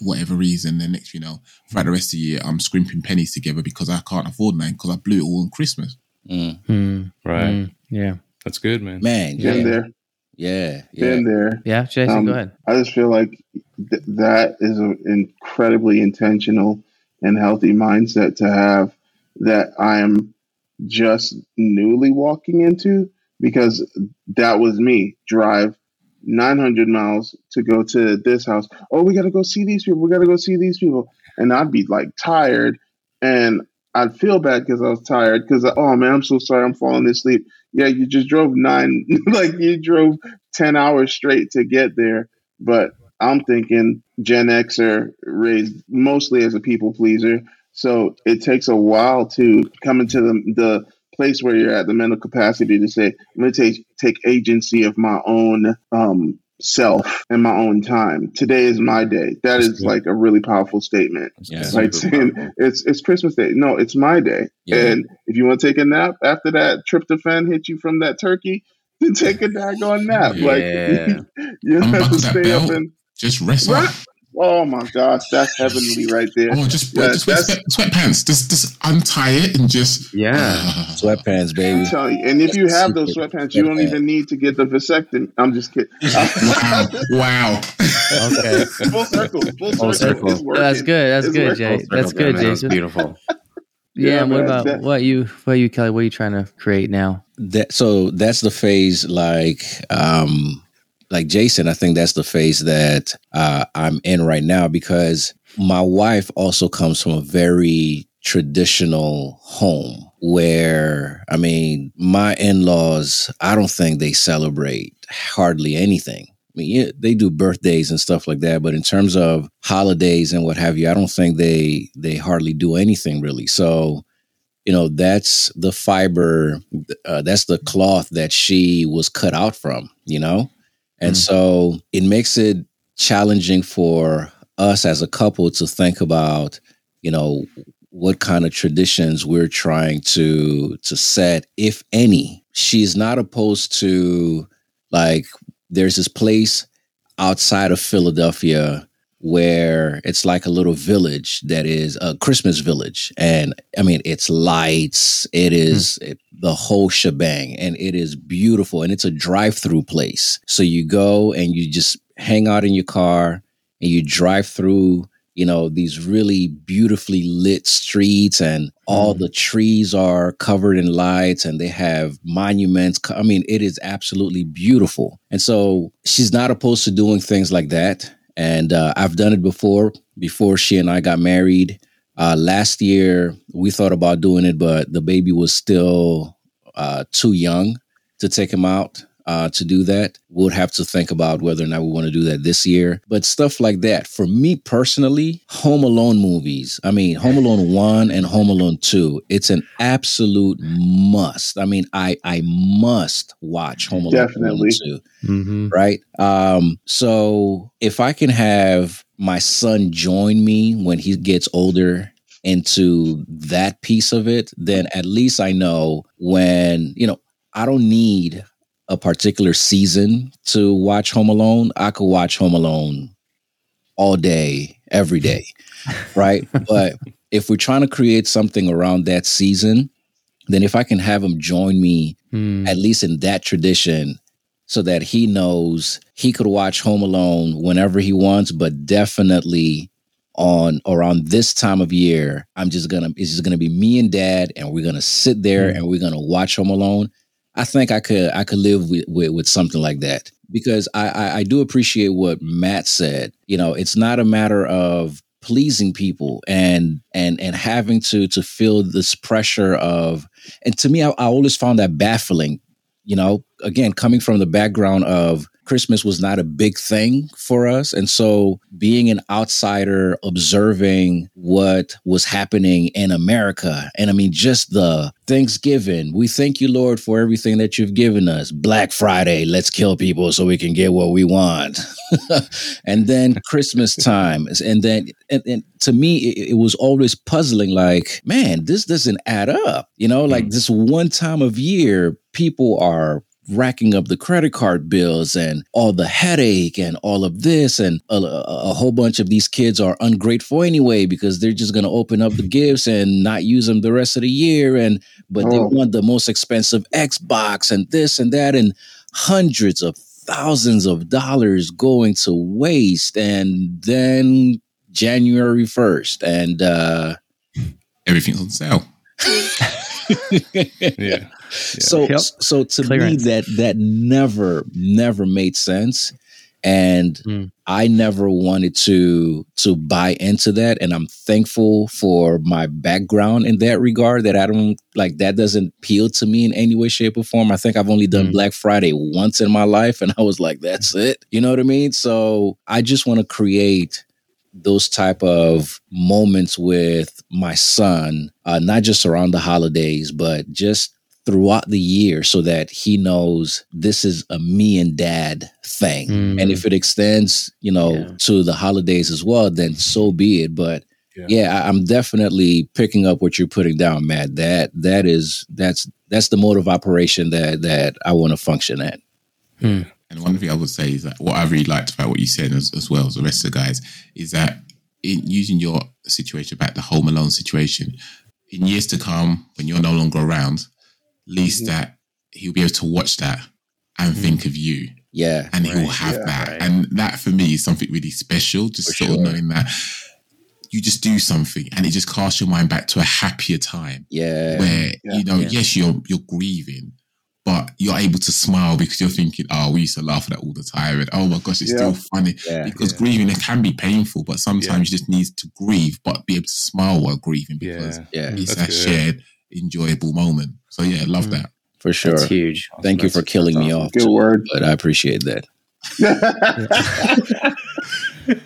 whatever reason. Then next, you know, throughout the rest of the year, I'm scrimping pennies together because I can't afford mine because I blew it all on Christmas. Mm. Mm. Right. Mm. Yeah. That's good, man. Man, yeah. There. Yeah, yeah. Been there. Yeah, Jason, um, go ahead. I just feel like th- that is an incredibly intentional and healthy mindset to have that I am just newly walking into because that was me. Drive 900 miles to go to this house. Oh, we got to go see these people. We got to go see these people. And I'd be like tired and I'd feel bad because I was tired because, oh man, I'm so sorry. I'm falling asleep. Yeah, you just drove nine, like you drove 10 hours straight to get there. But I'm thinking Gen Xer raised mostly as a people pleaser. So it takes a while to come into the, the place where you're at, the mental capacity to say, I'm going to take, take agency of my own um, self and my own time. Today is my day. That That's is good. like a really powerful statement. Yeah, like saying it's it's Christmas Day. No, it's my day. Yeah. And if you want to take a nap after that tryptophan hit you from that turkey, then take a daggone nap. Yeah. Like you have to stay up and just rest right? Oh my gosh, that's heavenly right there. Oh, just, yeah, just wear sweat, sweatpants. Just, just untie it and just yeah, uh, sweatpants, baby. You, and if you have those sweatpants, you don't even need to get the vasectomy. I'm just kidding. wow, wow. Okay, full circle, full, full circle. circle. That's good. That's it's good, Jay. That's good, Jay. That's beautiful. Yeah, yeah what about that, what you what you Kelly? What are you trying to create now? That so that's the phase like um like Jason, I think that's the phase that uh, I'm in right now because my wife also comes from a very traditional home where, I mean, my in laws, I don't think they celebrate hardly anything. I mean, yeah, they do birthdays and stuff like that, but in terms of holidays and what have you, I don't think they they hardly do anything really. So, you know, that's the fiber, uh, that's the cloth that she was cut out from. You know, and mm. so it makes it challenging for us as a couple to think about, you know, what kind of traditions we're trying to to set, if any. She's not opposed to like there's this place outside of Philadelphia where it's like a little village that is a Christmas village. And I mean, it's lights, it is mm. it, the whole shebang, and it is beautiful. And it's a drive through place. So you go and you just hang out in your car and you drive through. You know, these really beautifully lit streets, and all mm. the trees are covered in lights, and they have monuments. I mean, it is absolutely beautiful. And so she's not opposed to doing things like that and uh, I've done it before. Before she and I got married, uh, last year we thought about doing it, but the baby was still uh, too young to take him out. Uh, to do that. We'll have to think about whether or not we want to do that this year. But stuff like that, for me personally, Home Alone movies. I mean, Home Alone one and Home Alone two. It's an absolute must. I mean, I I must watch Home Alone Definitely. one and two Mm-hmm. right? Um, so if I can have my son join me when he gets older into that piece of it, then at least I know when, you know, I don't need a particular season to watch Home Alone. I could watch Home Alone all day, every day, right? but if we're trying to create something around that season, then if I can have him join me Mm. at least in that tradition so that he knows he could watch Home Alone whenever he wants, but definitely on around this time of year, I'm just gonna it's just gonna be me and dad, and we're gonna sit there Mm. and we're gonna watch Home Alone. I think I could I could live with with, with something like that because I, I I do appreciate what Matt said. You know, it's not a matter of pleasing people and and and having to to feel this pressure of and to me I, I always found that baffling you know again coming from the background of christmas was not a big thing for us. And so being an outsider observing what was happening in america and i mean just the thanksgiving we thank you lord for everything that you've given us. Black friday let's kill people so we can get what we want. And then christmas time. And then and, and to me it, it was always puzzling like man this doesn't add up. You know like mm. this one time of year people are racking up the credit card bills and all the headache and all of this. And a, a a whole bunch of these kids are ungrateful anyway because they're just going to open up the gifts and not use them the rest of the year. And but they Oh. want the most expensive xbox and this and that. And hundreds of thousands of dollars going to waste. And then january 1st and uh Everything's on sale. Yeah. so Yep. so to Clearance. me that that never never made sense and Mm. i never wanted to to buy into that and i'm thankful for my background in that regard that i don't like that doesn't appeal to me in any way shape or form i think i've only done Mm. black friday once in my life and i was like that's it you know what i mean so i just want to create those type of moments with my son uh, not just around the holidays but just throughout the year so that he knows this is a me and dad thing. Mm. And if it extends, you know, Yeah. to the holidays as well, then so be it. But Yeah. yeah, I, I'm definitely picking up what you're putting down, Matt. That that is that's that's the mode of operation that that I want to function at. And one thing I would say is that what I really liked about what you said as, as well as the rest of the guys is that in using your situation back the Home Alone situation, in years to come, when you're no longer around, at least mm-hmm. that he'll be able to watch that and mm. think of you. Yeah. And he'll have yeah, that. right. And that for me is something really special, just For sort of knowing that you just do something and it just casts your mind back to a happier time Yeah. where Yeah. you know Yeah. yes you're you're grieving but you're able to smile because you're thinking oh we used to laugh at that all the time and oh my gosh it's Yeah. still funny Yeah. because Yeah. grieving it can be painful but sometimes you just need to grieve but be able to smile while grieving because Yeah. Yeah. it's That's a good. shared enjoyable moment so yeah love Mm. that For sure. That's huge. Thank you for That's- killing me awesome. off. Good too, word. But I appreciate that.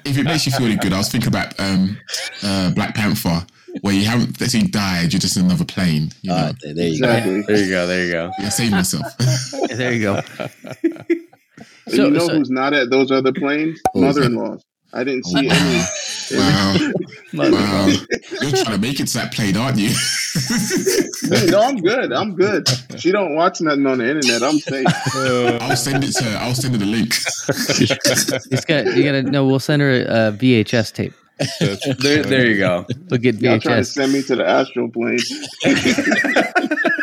if it makes you feel any good I was thinking about um uh Black Panther where you haven't let's say you died you're just in another plane you know Uh, there you go. There you go. There you go. yeah save myself There you go. And So- you know so- who's not at those other planes? Mother-in-laws. I didn't see any. wow wow you're trying to make it to that plane aren't you no, I'm good. I'm good. She don't watch nothing on the internet. I'm safe. I'll send it to her. I'll send her the link. It's got, you gotta no. We'll send her a VHS tape. There, there you go. We'll get Y'all trying to VHS. send me to the astral plane.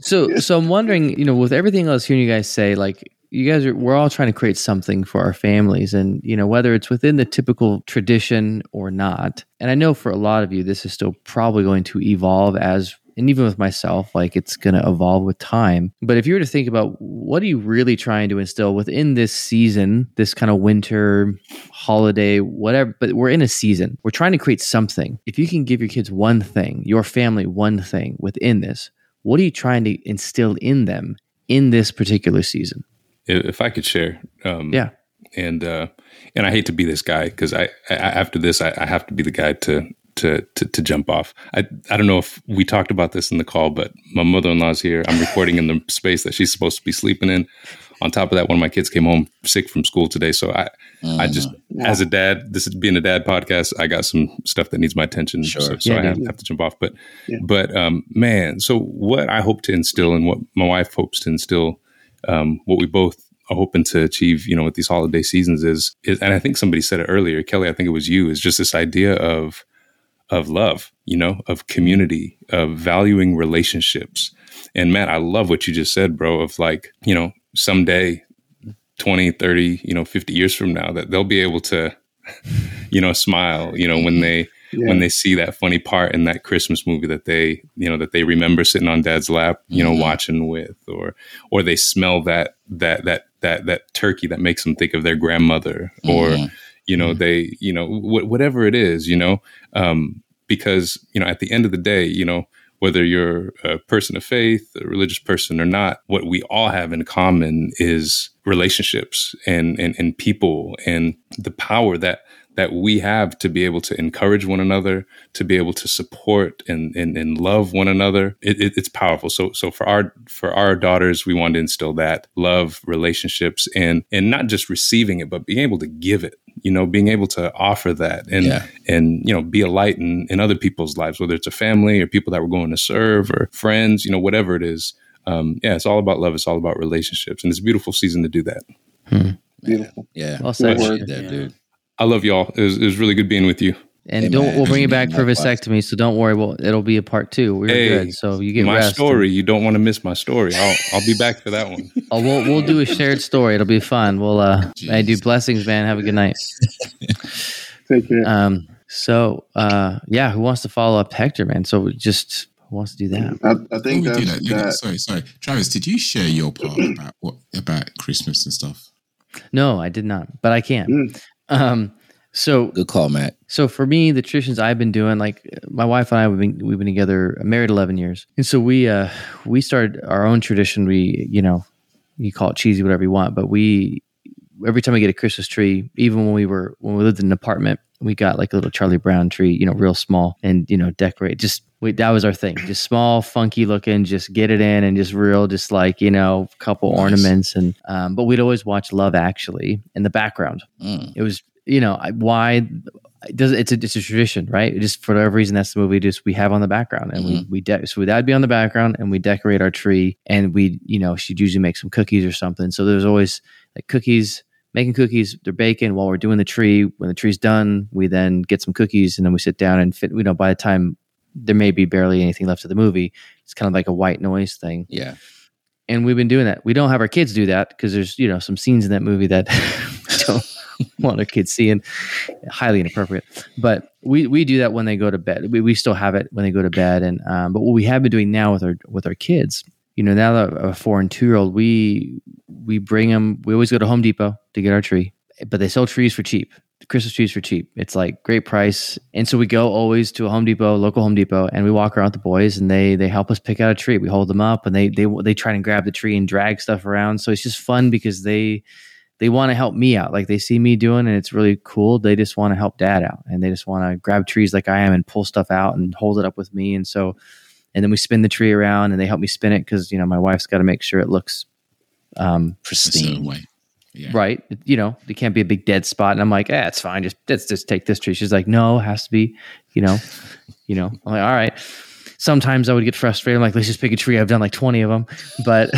So, so I'm wondering, you know, with everything else hearing you guys say, like you guys are, we're all trying to create something for our families, and you know, whether it's within the typical tradition or not. And I know for a lot of you, this is still probably going to evolve as, and even with myself, like it's going to evolve with time. But if you were to think about what are you really trying to instill within this season, this kind of winter holiday, whatever, but we're in a season. We're trying to create something. If you can give your kids one thing, your family one thing within this, what are you trying to instill in them in this particular season? If, I could share, um, Yeah. and uh, and I hate to be this guy because I, I after this I, I have to be the guy to. To, to, to jump off. I, I don't know if we talked about this in the call, but my mother in law's here. I'm recording in the space that she's supposed to be sleeping in. On top of that, one of my kids came home sick from school today. So I, I just, as a dad, this is being a dad podcast. I got some stuff that needs my attention. Sure. So, so Yeah, I have, dude. have to jump off. But, Yeah. but um, man, so what I hope to instill and what my wife hopes to instill, um, what we both are hoping to achieve, you know, with these holiday seasons is, is, and I think somebody said it earlier, Kelly, I think it was you, is just this idea of, of love, you know, of community, of valuing relationships. And Matt, I love what you just said, bro, of like, you know, someday 20, 30, you know, 50 years from now that they'll be able to, you know, smile, you know, when they when they see that funny part in that Christmas movie that they, you know, that they remember sitting on dad's lap, you know, Mhm. watching with or or they smell that that that that that turkey that makes them think of their grandmother or Mhm. You know they you know wh- whatever it is you know um, because you know at the end of the day you know whether you're a person of faith a religious person or not what we all have in common is relationships and and, and people and the power that that we have to be able to encourage one another to be able to support and and, and love one another it, it, it's powerful so so for our for our daughters we want to instill that love relationships and and not just receiving it but being able to give it you know being able to offer that and Yeah. and you know be a light in, in other people's lives whether it's a family or people that we're going to serve or friends you know whatever it is um, yeah it's all about love it's all about relationships and it's a beautiful season to do that Beautiful. Yeah. Well said. Appreciate that, dude. I love y'all it was, it was really good being with you And Hey, don't man. we'll bring you back for Likewise. vasectomy, so don't worry. Well, it'll be a part two. We're Hey, good, so you get my rest. story you don't want to miss my story i'll, I'll be back for that one Oh, we'll we'll do a shared story. It'll be fun. We'll uh, I do blessings, man. Have a good night. Take care. Um, so uh, yeah, who wants to follow up Hector, man? So just who wants to do that? I, I Before think we do that, that, that sorry, sorry, Travis, did you share your part about what about Christmas and stuff? No, I did not, but I can. Mm. Um, so Good call, Matt. So for me, the traditions I've been doing, like my wife and I, we've been we've been together, married eleven years, and so we uh we started our own tradition. We you know you call it cheesy, whatever you want, but we every time we get a Christmas tree, even when we were when we lived in an apartment, we got like a little Charlie Brown tree, you know, real small, and you know decorate. Just we, that was our thing, just small, funky looking, just get it in, and just real, just like you know, couple Nice. ornaments, and um, but we'd always watch Love Actually in the background Mm. it was you know I- why it does it's a it's a tradition right It just for whatever reason that's the movie just we have on the background and we we de- so that'd be on the background and we decorate our tree and we you know she'd usually make some cookies or something so there's always like cookies making cookies they're baking while we're doing the tree when the tree's done we then get some cookies and then we sit down and fit you know by the time there may be barely anything left of the movie it's kind of like a white noise thing Yeah. and we've been doing that. We don't have our kids do that because there's you know some scenes in that movie that don't want our kids seeing, highly inappropriate. But we we do that when they go to bed. We, we still have it when they go to bed, and um, but what we have been doing now with our with our kids, you know, now that a four and two year old, we we bring them. We always go to Home Depot to get our tree, but they sell trees for cheap. Christmas trees for cheap. It's like great price, and so we go always to a Home Depot, local Home Depot, and we walk around with the boys, and they they help us pick out a tree. We hold them up, and they they they try and grab the tree and drag stuff around. So it's just fun because they they want to help me out. Like they see me doing, and it's really cool. They just want to help dad out, and they just want to grab trees like I am and pull stuff out and hold it up with me. And so, and then we spin the tree around, and they help me spin it because you know my wife's got to make sure it looks um, Pristine. way. Yeah. right. You know, it can't be a big dead spot. And I'm like, eh, it's fine. Just let's just take this tree. She's like, no, it has to be, you know, you know. I'm like, all right. Sometimes I would get frustrated. I'm like, let's just pick a tree. I've done like 20 of them, but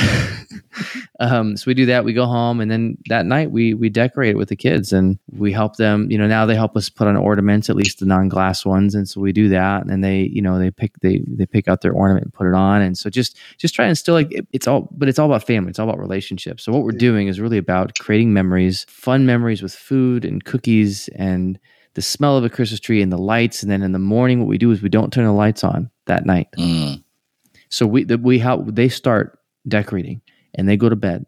um, so we do that. We go home, and then that night we we decorate it with the kids, and we help them. You know, now they help us put on ornaments, at least the non-glass ones, and so we do that. And they, you know, they pick they they pick out their ornament and put it on, and so just just try and still like it- it's all, but it's all about family. It's all about relationships. So what we're doing is really about creating memories, fun memories with food and cookies and the smell of a Christmas tree and the lights. And then in the morning, what we do is we don't turn the lights on that night. Mm. So we the, we help they start decorating and they go to bed.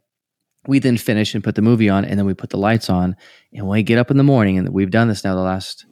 We then finish and put the movie on, and then we put the lights on. And when we get up in the morning, and we've done this now the last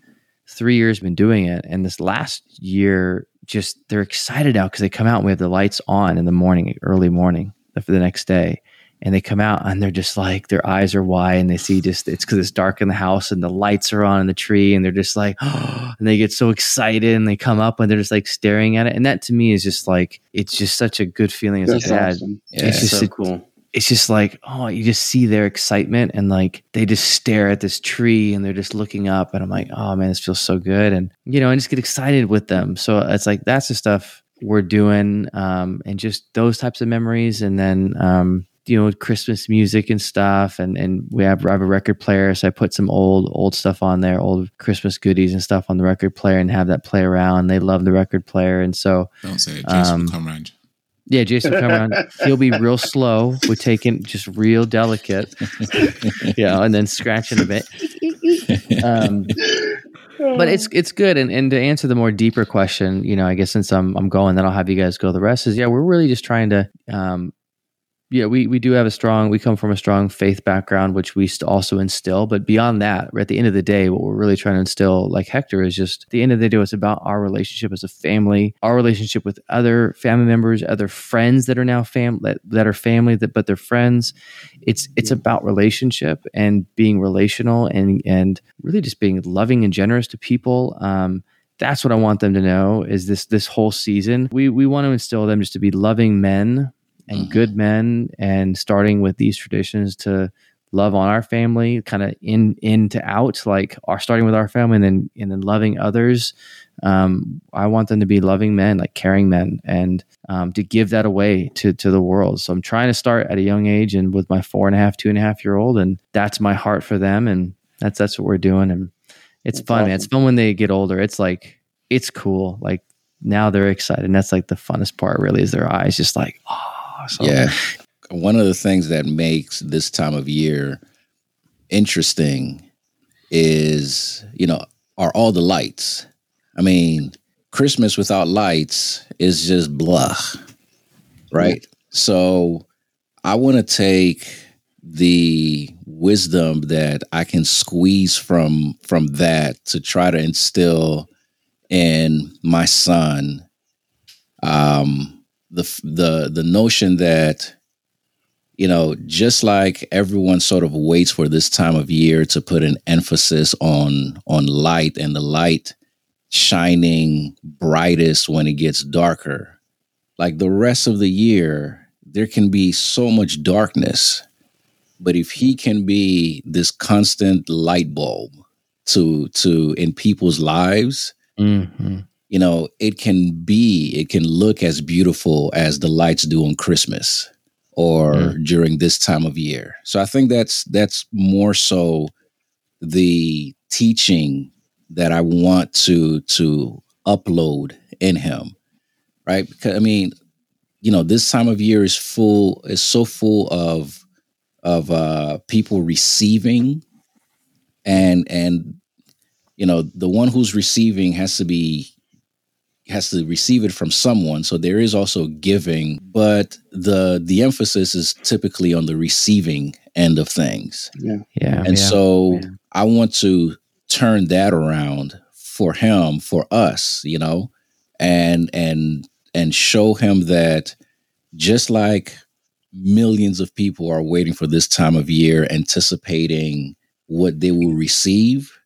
three years, been doing it. And this last year, just they're excited out because they come out and we have the lights on in the morning, early morning, for the next day and they come out and they're just like their eyes are wide and they see just it's because it's dark in the house and the lights are on in the tree and they're just like oh, and they get so excited and they come up and they're just like staring at it and that to me is just like it's just such a good feeling as That's a dad awesome. Yeah. it's just so a- cool. it's just like oh you just see their excitement and like they just stare at this tree and they're just looking up and i'm like oh man this feels so good and you know i just get excited with them so it's like that's the stuff we're doing um, and just those types of memories and then um, you know christmas music and stuff and and we have, I have a record player so i put some old old stuff on there old christmas goodies and stuff on the record player and have that play around they love the record player and so Don't say it. Jason Um, will come around. yeah, Jason will come around. He'll be real slow. We're taking just real delicate, you know, and then scratching a bit. Um, but it's it's good. And and to answer the more deeper question, you know, I guess since I'm I'm going, then I'll have you guys go. The rest is yeah, we're really just trying to um, yeah, we, we do have a strong, we come from a strong faith background, which we also instill. But beyond that, at the end of the day, what we're really trying to instill, like Hector, is just at the end of the day, it's about our relationship as a family, our relationship with other family members, other friends that are now fam that, that are family, that but they're friends. It's it's about relationship and being relational and and really just being loving and generous to people. Um, that's what I want them to know is this this whole season. We we want to instill them just to be loving men and Mhm. good men and starting with these traditions to love on our family kind of in in to out like our starting with our family and then and then loving others. Um, i want them to be loving men like caring men and um, to give that away to to the world. So i'm trying to start at a young age and with my four and a half two and a half year old and that's my heart for them and that's that's what we're doing and it's That's fun man. It's fun when they get older. It's like it's cool. Like now they're excited and that's like the funnest part really is their eyes just like oh so Yeah. One of the things that makes this time of year interesting is, you know, are all the lights. I mean, Christmas without lights is just blah. Right? So I want to take the wisdom that I can squeeze from from that to try to instill in my son um the the the notion that you know just like everyone sort of waits for this time of year to put an emphasis on on light and the light shining brightest when it gets darker like the rest of the year there can be so much darkness but if he can be this constant light bulb to to in people's lives Mhm. You know, it can be, it can look as beautiful as the lights do on Christmas or during this time of year. So I think that's that's more so the teaching that I want to to upload in him. Right? Because I mean, you know, this time of year is full is so full of of uh people receiving and and you know the one who's receiving has to be has to receive it from someone so there is also giving but the the emphasis is typically on the receiving end of things Yeah. yeah and yeah. so yeah. i want to turn that around for him for us you know and and and show him that just like millions of people are waiting for this time of year anticipating what they will receive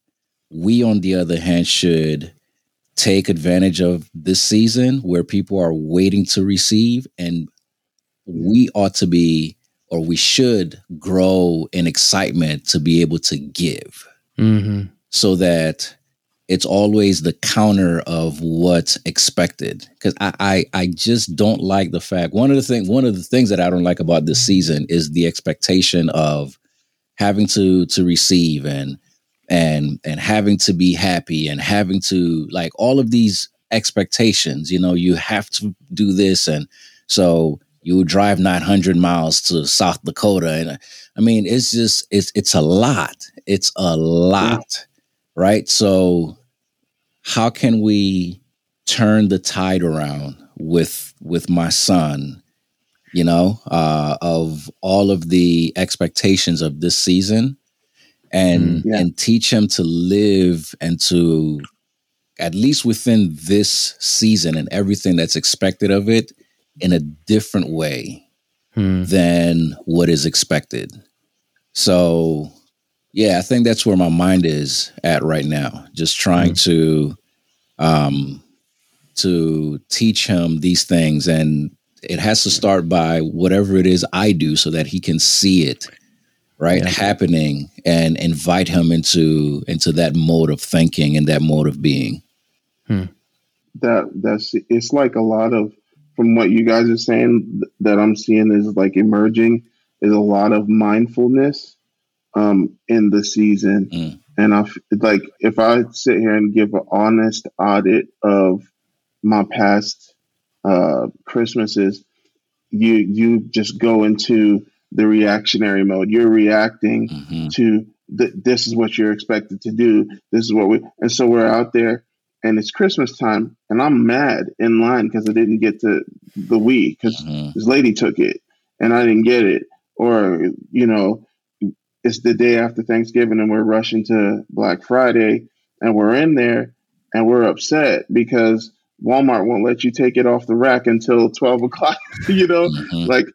we on the other hand should take advantage of this season where people are waiting to receive and we ought to be or we should grow in excitement to be able to give. Mhm. so that it's always the counter of what's expected. Because I, I i just don't like the fact one of the thing one of the things that i don't like about this season is the expectation of having to to receive and and and having to be happy and having to like all of these expectations you know you have to do this. And so you drive 900 miles to south dakota. And i mean it's just it's it's a lot. It's a lot right? So how can we turn the tide around with with my son you know uh of all of the expectations of this season and Mm, yeah. and teach him to live and to at least within this season and everything that's expected of it in a different way Hmm. than what is expected. So, yeah, I think that's where my mind is at right now. Just trying to um to teach him these things and it has to start by whatever it is I do so that he can see it right Yeah. happening and invite him into into that mode of thinking and that mode of being. that that's it's like a lot of from what you guys are saying th- that I'm seeing is like emerging is a lot of mindfulness um in the season Mm. and I f- like if I sit here and give an honest audit of my past uh Christmases you you just go into the reactionary mode you're reacting Mhm. to th- this is what you're expected to do. This is what we, and so we're out there and it's Christmas time and I'm mad in line because I didn't get to the Wii because Mhm. this lady took it and I didn't get it. Or, you know, it's the day after Thanksgiving and we're rushing to Black Friday and we're in there and we're upset because Walmart won't let you take it off the rack until 12 o'clock, you know? Mhm. like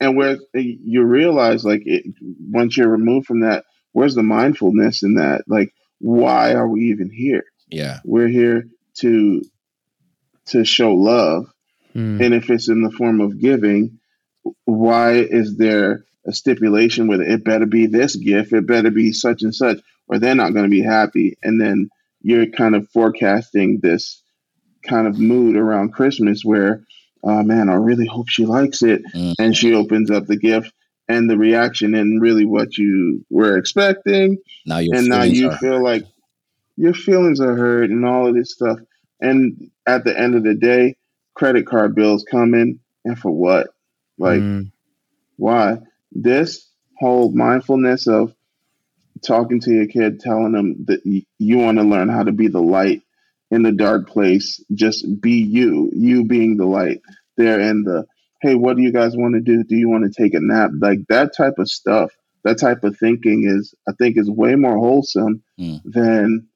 and where you realize like it, once you're removed from that where's the mindfulness in that like why are we even here Yeah. we're here to to show love Hmm. and if it's in the form of giving why is there a stipulation with it it better be this gift it better be such and such or they're not going to be happy and then you're kind of forecasting this kind of mood around christmas where oh man i really hope she likes it. Mm. and she opens up the gift and the reaction and really what you were expecting. Now and now you feel like your feelings are hurt and all of this stuff. And at the end of the day credit card bills come in and for what? Like Hmm. why? This whole mindfulness of talking to your kid telling them that y- you want to learn how to be the light in the dark place just be you you being the light there in the hey what do you guys want to do? Do you want to take a nap? Like that type of stuff that type of thinking is i think is way more wholesome Mm. than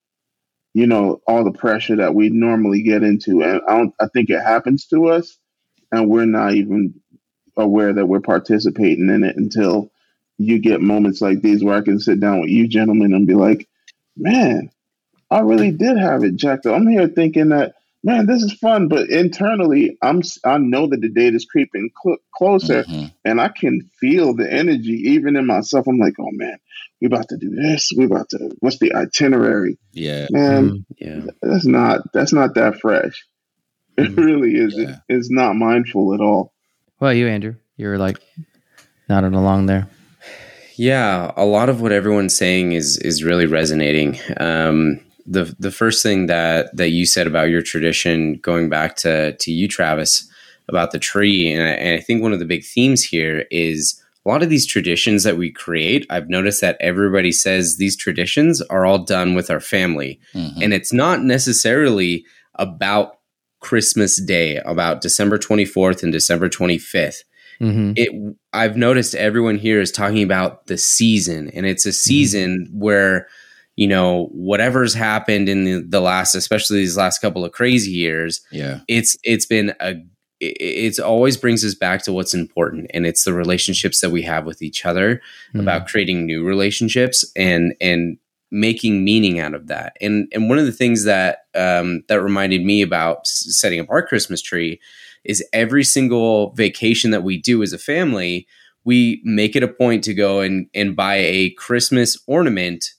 you know all the pressure that we normally get into. And i don't i think it happens to us and we're not even aware that we're participating in it until you get moments like these where I can sit down with you gentlemen and be like, man, I really did have it jacked up. I'm here thinking that, man, this is fun, but internally, I'm I know that the date is creeping cl- closer, Mhm. and I can feel the energy even in myself. I'm like, oh man, we about to do this. We about to. What's the itinerary, Yeah. man? Hmm. Yeah. That's not that's not that fresh. It Mm. really isn't. Yeah. It's not mindful at all. Well, you, Andrew, you're like nodding along there. Yeah, a lot of what everyone's saying is is really resonating. Um, the the first thing that that you said about your tradition, going back to to you, Travis, about the tree, and I, and I think one of the big themes here is a lot of these traditions that we create. I've noticed that everybody says these traditions are all done with our family, Mhm. and it's not necessarily about Christmas Day, about December twenty fourth and December twenty fifth hmm it i've noticed everyone here is talking about the season and it's a season where you know whatever's happened in the, the last especially these last couple of crazy years Yeah. it's it's been a it, it's always brings us back to what's important and it's the relationships that we have with each other about creating new relationships and and making meaning out of that and and one of the things that um that reminded me about setting up our christmas tree is every single vacation that we do as a family we make it a point to go and and buy a christmas ornament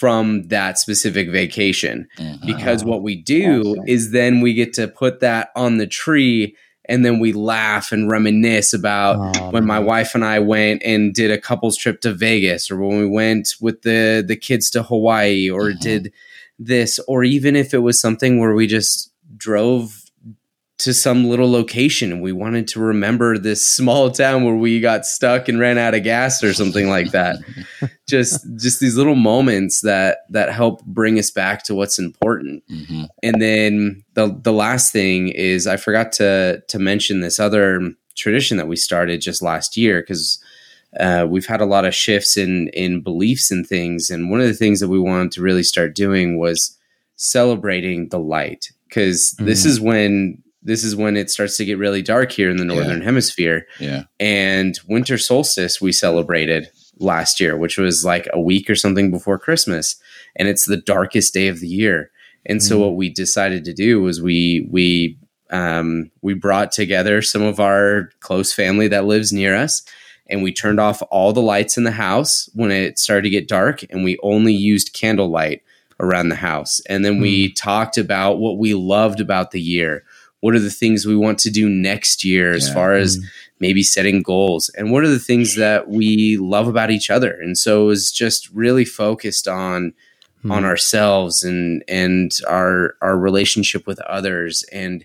from that specific vacation Mhm. because what we do awesome. is then we get to put that on the tree and then we laugh and reminisce about Oh, when my man. wife and I went and did a couple's trip to Vegas or when we went with the the kids to Hawaii or Mhm. did this or even if it was something where we just drove to some little location and we wanted to remember this small town where we got stuck and ran out of gas or something like that just just these little moments that that help bring us back to what's important Mhm. and then the the last thing is I forgot to to mention this other tradition that we started just last year because uh, we've had a lot of shifts in in beliefs and things. And one of the things that we wanted to really start doing was celebrating the light because this Mhm. is when this is when it starts to get really dark here in the northern Yeah. hemisphere. Yeah. And winter solstice we celebrated last year, which was like a week or something before Christmas, and it's the darkest day of the year. And so Mm. what we decided to do was we we um, we brought together some of our close family that lives near us, and we turned off all the lights in the house when it started to get dark, and we only used candlelight around the house. And then we talked about what we loved about the year. What are the things we want to do next year as Yeah. far as maybe setting goals? And what are the things that we love about each other? And so it was just really focused on Hmm. on ourselves and and our our relationship with others and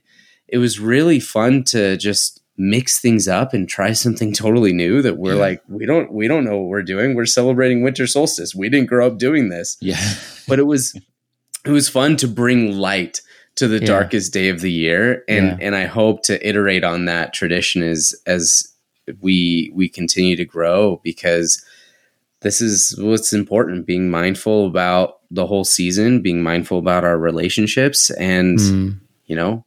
it was really fun to just mix things up and try something totally new that we're Yeah. like we don't we don't know what we're doing we're celebrating winter solstice we didn't grow up doing this Yeah. but it was it was fun to bring light to the Yeah. darkest day of the year and Yeah. and I hope to iterate on that tradition as as we we continue to grow because this is what's important being mindful about the whole season being mindful about our relationships and Mm. you know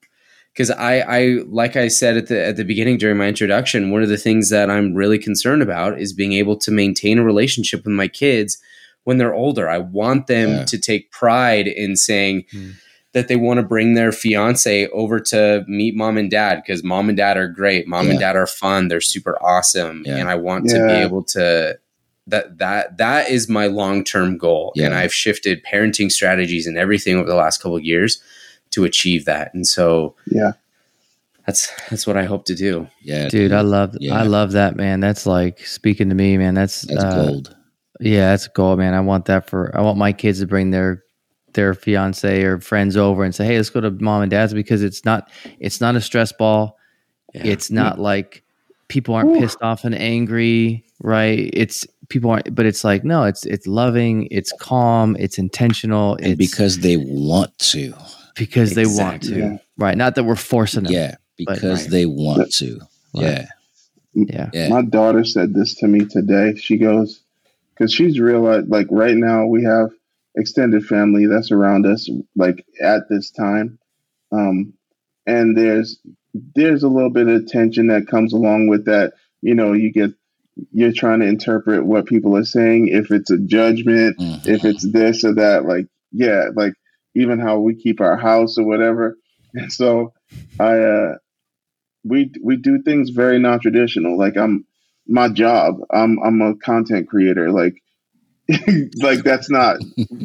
because I, I like i said at the at the beginning during my introduction one of the things that i'm really concerned about is being able to maintain a relationship with my kids when they're older i want them Yeah. to take pride in saying Mm. That they want to bring their fiance over to meet mom and dad because mom and dad are great mom and dad are fun they're super awesome Yeah. and i want to be able to that that that is my long-term goal and i've shifted parenting strategies and everything over the last couple of years to achieve that and so Yeah. that's that's what I hope to do. Yeah. Dude, I love Yeah. I love that man. That's like speaking to me, man. That's, That's uh, gold. Yeah, that's gold, man. I want that for I want my kids to bring their their fiance or friends over and say, "Hey, let's go to mom and dad's" because it's not it's not a stress ball. Yeah. It's not mm. like people aren't pissed off and angry, right? It's people aren't, but it's like no, it's it's loving, it's calm, it's intentional, And it's because they want to. because they want to, Yeah. right? Not that we're forcing them. Yeah. Because right. they want to. Yeah. yeah, Yeah. My daughter said this to me today. She goes, because she's realized, like, right now we have extended family that's around us, like, at this time. Um, and there's, there's a little bit of tension that comes along with that. You know, you get, you're trying to interpret what people are saying, if it's a judgment, Mhm. if it's this or that, like, yeah, like, even how we keep our house or whatever. And so I, uh, we we do things very non-traditional. Like I'm my job. I'm I'm a content creator. Like like that's not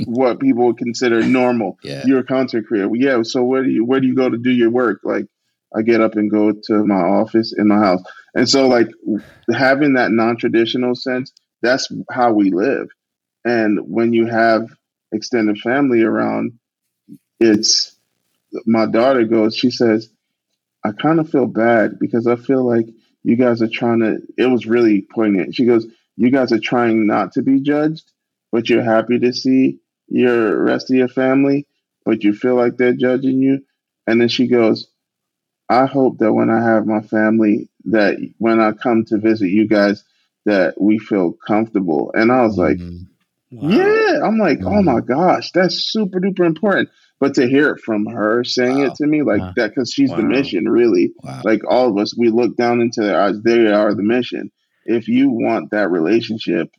what people would consider normal. yeah. You're a content creator. Yeah. So where do you where do you go to do your work? Like I get up and go to my office in my house. And so like having that non-traditional sense, that's how we live. And when you have extended family around, it's my daughter goes, she says, I kind of feel bad because I feel like you guys are trying to, it was really poignant. She goes, You guys are trying not to be judged, but you're happy to see your rest of your family, but you feel like they're judging you. And then she goes, I hope that when I have my family, that when I come to visit you guys, that we feel comfortable. And I was like, Mhm. yeah, I'm like, oh Mhm. my gosh, that's super duper important. But to hear it from her saying Wow. it to me like Wow. that, because she's the mission, really. Wow. Like all of us, we look down into their eyes. They are the mission. If you want that relationship,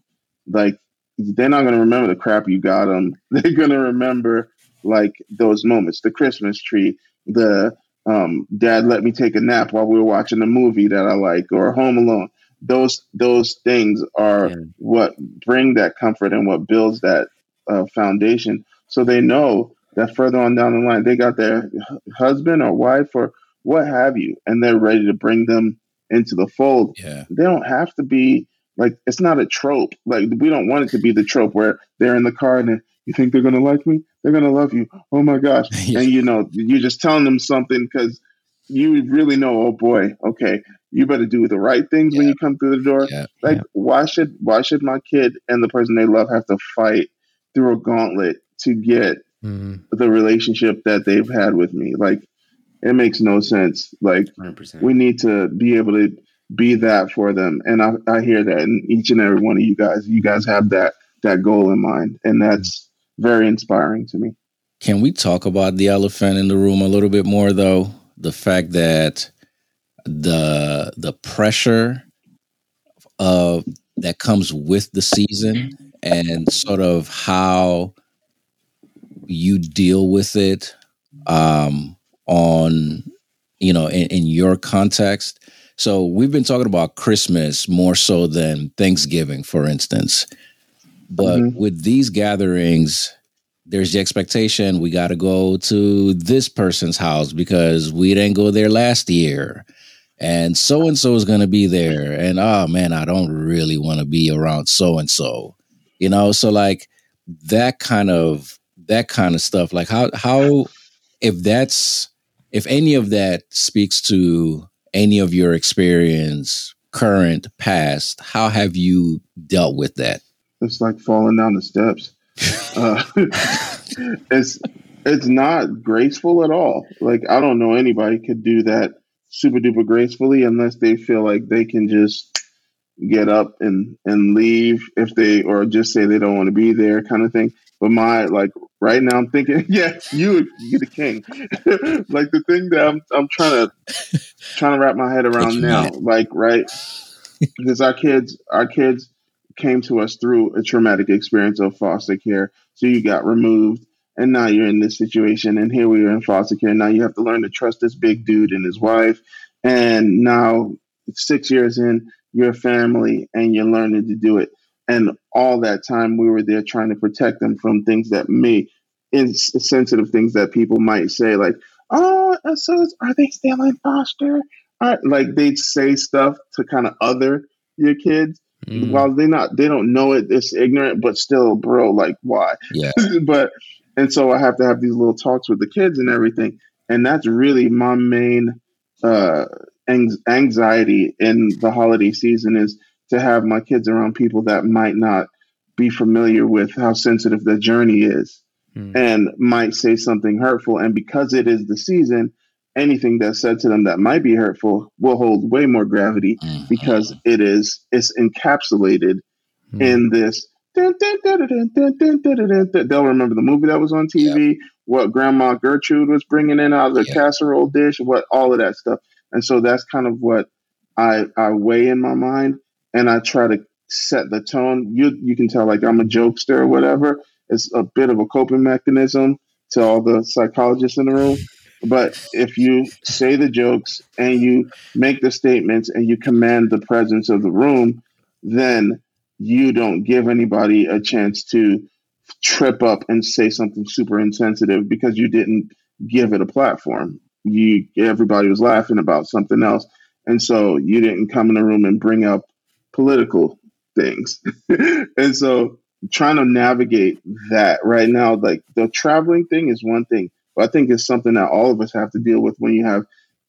like they're not going to remember the crap you got them. They're going to remember like those moments, the Christmas tree, the um, dad let me take a nap while we were watching a movie that I like, or Home Alone. Those those things are Yeah. what bring that comfort and what builds that uh, foundation. So they know that further on down the line, they got their hu- husband or wife or what have you, and they're ready to bring them into the fold. Yeah. They don't have to be like it's not a trope. Like we don't want it to be the trope where they're in the car and then, you think they're gonna like me? They're gonna love you. Oh my gosh! Yeah. And you know you're just telling them something because you really know. Oh boy, okay, you better do the right things when you come through the door. Yeah. Like Yeah. why should why should my kid and the person they love have to fight through a gauntlet to get Mhm. the relationship that they've had with me? Like it makes no sense. Like 100%. we need to be able to be that for them and I, I hear that in each and every one of you guys you guys have that that goal in mind and that's very inspiring to me Can we talk about the elephant in the room a little bit more, though? the fact that the the pressure of that comes with the season and sort of how you deal with it um, on you know in, in your context. So we've been talking about christmas more so than thanksgiving for instance. But mm-hmm. with these gatherings there's the expectation we got to go to this person's house because we didn't go there last year. And so and so is going to be there. And oh man i don't really want to be around so and so you know? So like that kind of that kind of stuff. Like how how if that's if any of that speaks to any of your experience current past how have you dealt with that it's like falling down the steps uh, it's it's not graceful at all. Like I don't know anybody could do that super duper gracefully unless they feel like they can just get up and and leave if they or just say they don't want to be there kind of thing. But my like right now I'm thinking, yeah, you you the king. like the thing that I'm I'm trying to trying to wrap my head around now. Like right because our kids our kids came to us through a traumatic experience of foster care. So you got removed, and now you're in this situation, and here we are in foster care. Now you have to learn to trust this big dude and his wife, and now six years in, you're a family, and you're learning to do it. And all that time, we were there trying to protect them from things that may, insensitive things that people might say, like, "Oh, so are they still in foster?" like they'd say stuff to kind of other your kids Mm. While they not they don't know it, it's ignorant, but still, bro, like why? Yeah. but and so I have to have these little talks with the kids and everything, and that's really my main uh, anxiety in the holiday season is to have my kids around people that might not be familiar with how sensitive the journey is mm. and might say something hurtful and because it is the season anything that's said to them that might be hurtful will hold way more gravity mm-hmm. because it is it's encapsulated mm-hmm. in this they'll remember the movie that was on TV, what Grandma Gertrude was bringing in out of the casserole dish, what all of that stuff. And so that's kind of what I I weigh in my mind, and I try to set the tone. You you can tell like I'm a jokester or whatever. It's a bit of a coping mechanism to all the psychologists in the room. But if you say the jokes and you make the statements and you command the presence of the room, then you don't give anybody a chance to trip up and say something super insensitive because you didn't give it a platform. You everybody was laughing about something else. And so you didn't come in the room and bring up political things. and so trying to navigate that right now, like the traveling thing is one thing but I think it's something that all of us have to deal with when you have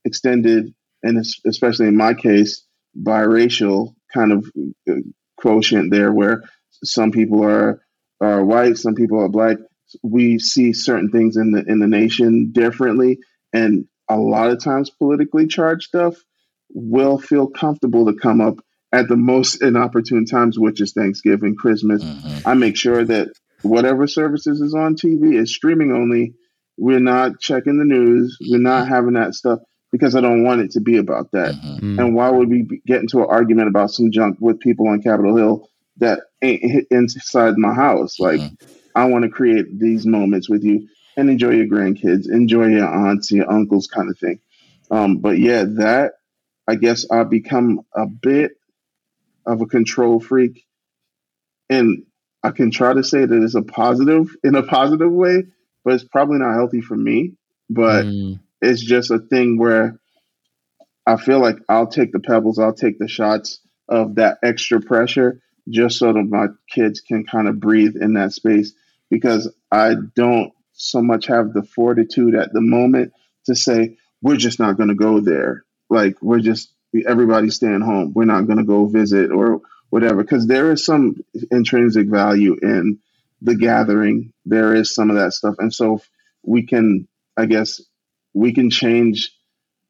extended, and especially in my case, biracial kind of uh, quotient there, where some people are are white, some people are black. We see certain things in the in the nation differently, and a lot of times politically charged stuff will feel comfortable to come up at the most inopportune times, which is Thanksgiving, Christmas. Mm-hmm. I make sure that whatever services is on TV is streaming only we're not checking the news. We're not having that stuff because I don't want it to be about that. Mm-hmm. And why would we get into an argument about some junk with people on Capitol Hill that ain't inside my house? Like, mm-hmm. I want to create these moments with you and enjoy your grandkids, enjoy your aunts, your uncles, kind of thing. Um, but yeah, that I guess I've become a bit of a control freak, and I can try to say that it's a positive in a positive way but it's probably not healthy for me. But mm. it's just a thing where I feel like I'll take the pebbles, I'll take the shots of that extra pressure just so that my kids can kind of breathe in that space because I don't so much have the fortitude at the moment to say, we're just not going to go there. Like, we're just, everybody's staying home. We're not going to go visit or whatever. Because there is some intrinsic value in the gathering, there is some of that stuff. And so we can, I guess, we can change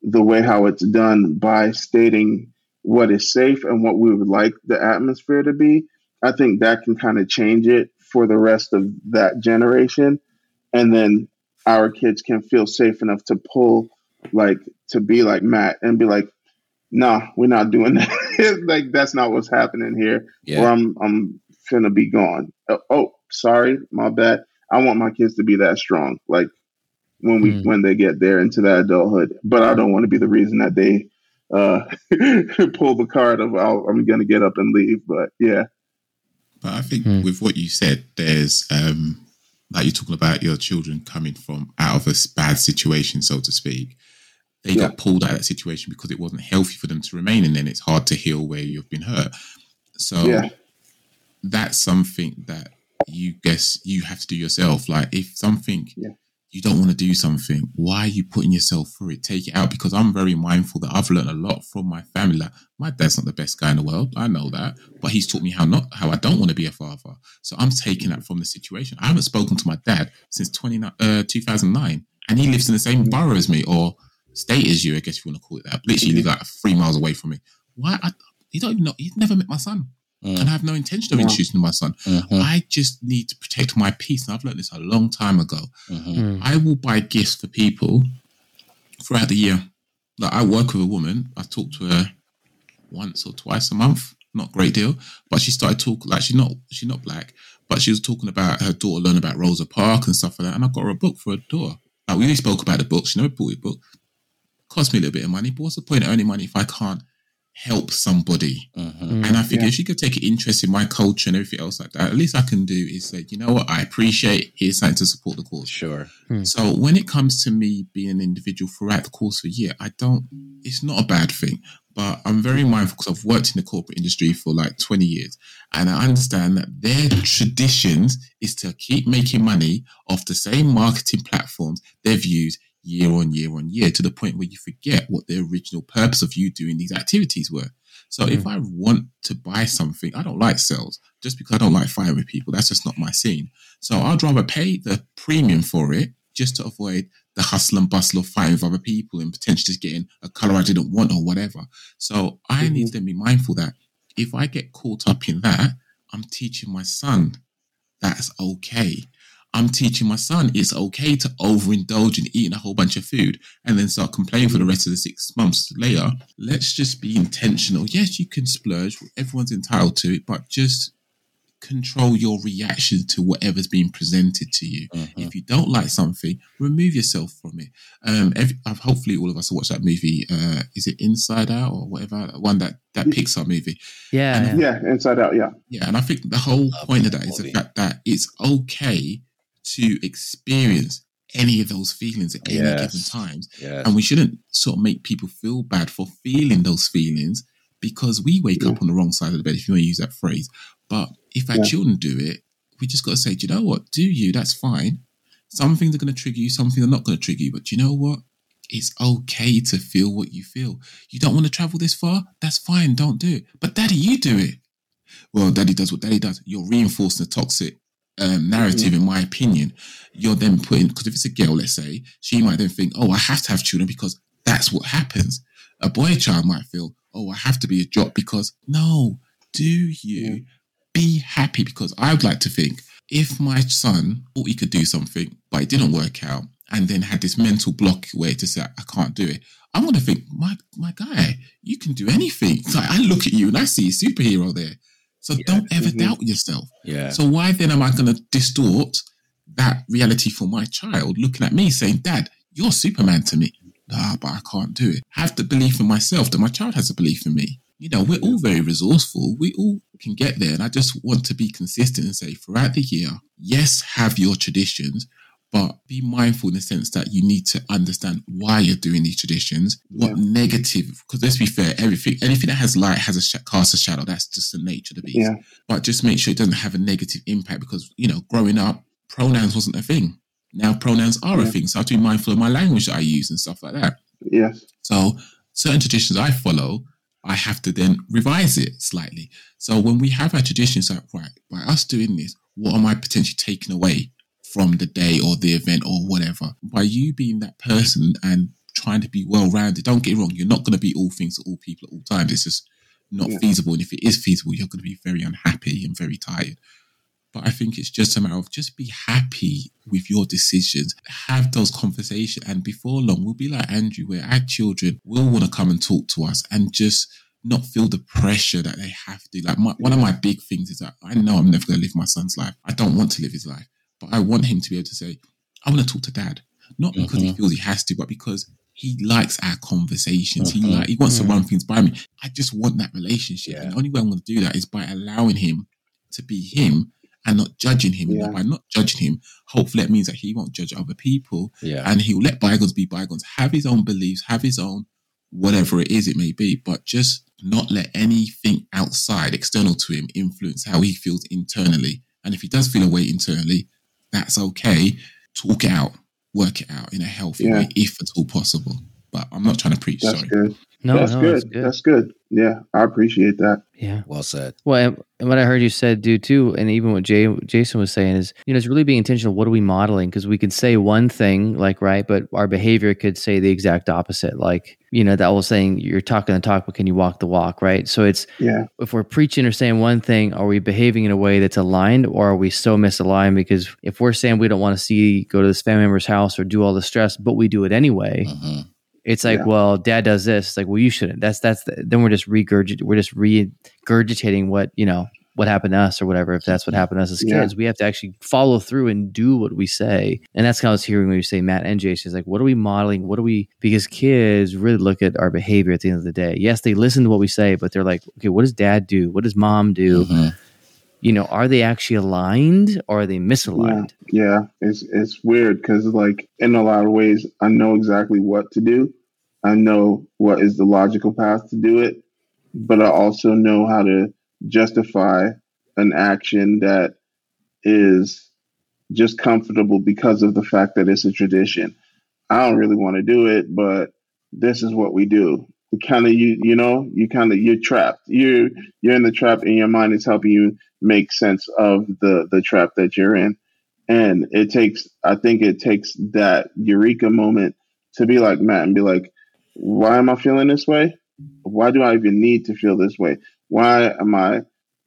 the way how it's done by stating what is safe and what we would like the atmosphere to be. I think that can kind of change it for the rest of that generation. And then our kids can feel safe enough to pull like to be like Matt and be like, nah, we're not doing that. like that's not what's happening here. Yeah. Or I'm I'm finna be gone. Oh, oh, sorry, my bad. I want my kids to be that strong. Like when we Mm. when they get there into that adulthood. But I don't want to be the reason that they uh pull the card of oh, I'm gonna get up and leave. But yeah. But I think Hmm. with what you said, there's um, like you're talking about your children coming from out of a bad situation, so to speak. They Yeah. got pulled out of that situation because it wasn't healthy for them to remain, and then it's hard to heal where you've been hurt. So Yeah. that's something that you guess you have to do yourself. Like if something Yeah. you don't want to do something, why are you putting yourself through it? Take it out because I'm very mindful that I've learned a lot from my family. Like my dad's not the best guy in the world, I know that, but he's taught me how not how I don't want to be a father. So I'm taking that from the situation. I haven't spoken to my dad since 29, uh, 2009, and he lives in the same borough as me or state as you, I guess if you want to call it that. Literally, live like three miles away from me. Why? I, he don't even know. He's never met my son, Mm. and I have no intention of Wow. introducing my son. Mhm, I just need to protect my peace. And I've learned this a long time ago. mhm. Mm. I will buy gifts for people throughout the year. Like I work with a woman. I talk to her once or twice a month. Not a great deal, but she started talking like she's not she's not black, but she was talking about her daughter learning about Rosa Parks and stuff like that. And I got her a book for her daughter. Like we only spoke about the book. She never bought a book. Cost me a little bit of money, but what's the point of earning money if I can't help somebody? Mhm. And I figure Yeah. if she could take an interest in my culture and everything else like that, at least I can do is say, you know what, I appreciate here's something to support the cause. Sure. So when it comes to me being an individual throughout the course of a year, I don't. It's not a bad thing, but I'm very mindful because I've worked in the corporate industry for like 20 years, and I understand that their traditions is to keep making money off the same marketing platforms they've used year on year on year to the point where you forget what the original purpose of you doing these activities were. So if I want to buy something, I don't like sales just because I don't like fighting with people. That's just not my scene. So I'd rather pay the premium for it just to avoid the hustle and bustle of fighting with other people and potentially just getting a color I didn't want or whatever. So I Mhm. need to be mindful that if I get caught up in that, I'm teaching my son that's okay. I'm teaching my son it's okay to overindulge in eating a whole bunch of food and then start complaining for the rest of the six months later. Let's just be intentional. Yes, you can splurge. Everyone's entitled to it, but just control your reaction to whatever's being presented to you. Mhm. If you don't like something, remove yourself from it. Um, every, hopefully, all of us will watch that movie. Uh, is it Inside Out or whatever? One that that Pixar movie. Yeah. yeah. Yeah, inside out, yeah. Yeah, and I think the whole point of that that is the fact that it's okay to experience any of those feelings at any Yes. given times, Yes. and we shouldn't sort of make people feel bad for feeling those feelings because we wake up mm. on the wrong side of the bed, if you want to use that phrase. But if our Yeah. children do it, we just got to say, do you know what? Do you? That's fine. Some things are going to trigger you, some things are not going to trigger you. But do you know what? It's okay to feel what you feel. You don't want to travel this far? That's fine. Don't do it. But daddy, you do it. Well, daddy does what daddy does. You're reinforcing the toxic um, narrative, in my opinion. You're then putting, because if it's a girl, let's say, she might then think, oh, I have to have children because that's what happens. A boy child might feel, oh, I have to be a jock because no, do you be happy? Because I would like to think if my son thought he could do something, but it didn't work out, and then had this mental block where to say, I can't do it, I'm going to think, my, my guy, you can do anything. Like, I look at you and I see a superhero there. So don't ever Mhm. doubt yourself. yeah. So why then am I going to distort that reality for my child looking at me saying, Dad, you're Superman to me? Nah, but I can't do it. Have the belief in myself that my child has a belief in me. You know, we're all very resourceful. We all can get there. And I just want to be consistent and say throughout the year, yes, have your traditions, but be mindful in the sense that you need to understand why you're doing these traditions. What Yeah. negative? Because let's be fair, everything, anything that has light has a sh- cast a shadow. That's just the nature of the beast Yeah. but just make sure it doesn't have a negative impact because you know growing up pronouns wasn't a thing now pronouns are a thing so i have to be mindful of my language that i use and stuff like that Yes. so certain traditions i follow i have to then revise it slightly so when we have our traditions like right by us doing this what am i potentially taking away from the day or the event or whatever by you being that person and trying to be well-rounded don't get it wrong you're not going to be all things to all people at all times it's just not Yeah. feasible and if it is feasible you're going to be very unhappy and very tired But I think it's just a matter of just be happy with your decisions. Have those conversations. And before long, we'll be like Andrew, where our children will want to come and talk to us and just not feel the pressure that they have to. Like my, one of my big things is that I know I'm never going to live my son's life. I don't want to live his life, but I want him to be able to say, I want to talk to dad. Not because mm-hmm. he feels he has to, but because he likes our conversations. Mm-hmm. He like he wants mm-hmm. to run things by me. I just want that relationship. Yeah. And the only way I'm going to do that is by allowing him to be him and not judging him. Yeah. And by not judging him, hopefully that means that he won't judge other people. Yeah. And he'll let bygones be bygones, have his own beliefs, have his own whatever it is it may be, but just not let anything outside, external to him, influence how he feels internally. And if he does feel a way internally, that's okay. Talk it out, work it out in a healthy yeah. way, if at all possible. But I'm not trying to preach. That's sorry. good. No, that's, no, good. that's good. That's good. Yeah, I appreciate that. Yeah. Well said. Well, and what I heard you said do too, and even what Jay Jason was saying is, you know, it's really being intentional. What are we modeling? Because we can say one thing, like right, but our behavior could say the exact opposite. Like, you know, that old saying, "You're talking the talk, but can you walk the walk?" Right. So it's yeah. If we're preaching or saying one thing, are we behaving in a way that's aligned, or are we so misaligned? Because if we're saying we don't want to see go to this family member's house or do all the stress, but we do it anyway. Mm-hmm it's like, yeah. well, dad does this. It's like, well, you shouldn't. That's that's the, then we're just regurgitating. We're just regurgitating what you know what happened to us or whatever. If that's what happened to us as kids, yeah. we have to actually follow through and do what we say. And that's kind of I was hearing when you say Matt and Jason is like, what are we modeling? What are we? Because kids really look at our behavior at the end of the day. Yes, they listen to what we say, but they're like, okay, what does dad do? What does mom do? Mm-hmm you know, are they actually aligned or are they misaligned? Yeah, yeah. it's it's weird because like in a lot of ways, I know exactly what to do. I know what is the logical path to do it, but I also know how to justify an action that is just comfortable because of the fact that it's a tradition. I don't really want to do it, but this is what we do kind of you you know you kind of you're trapped. You're you're in the trap and your mind is helping you make sense of the the trap that you're in. And it takes i think it takes that eureka moment to be like matt and be like why am i feeling this way? Why do i even need to feel this way? Why am i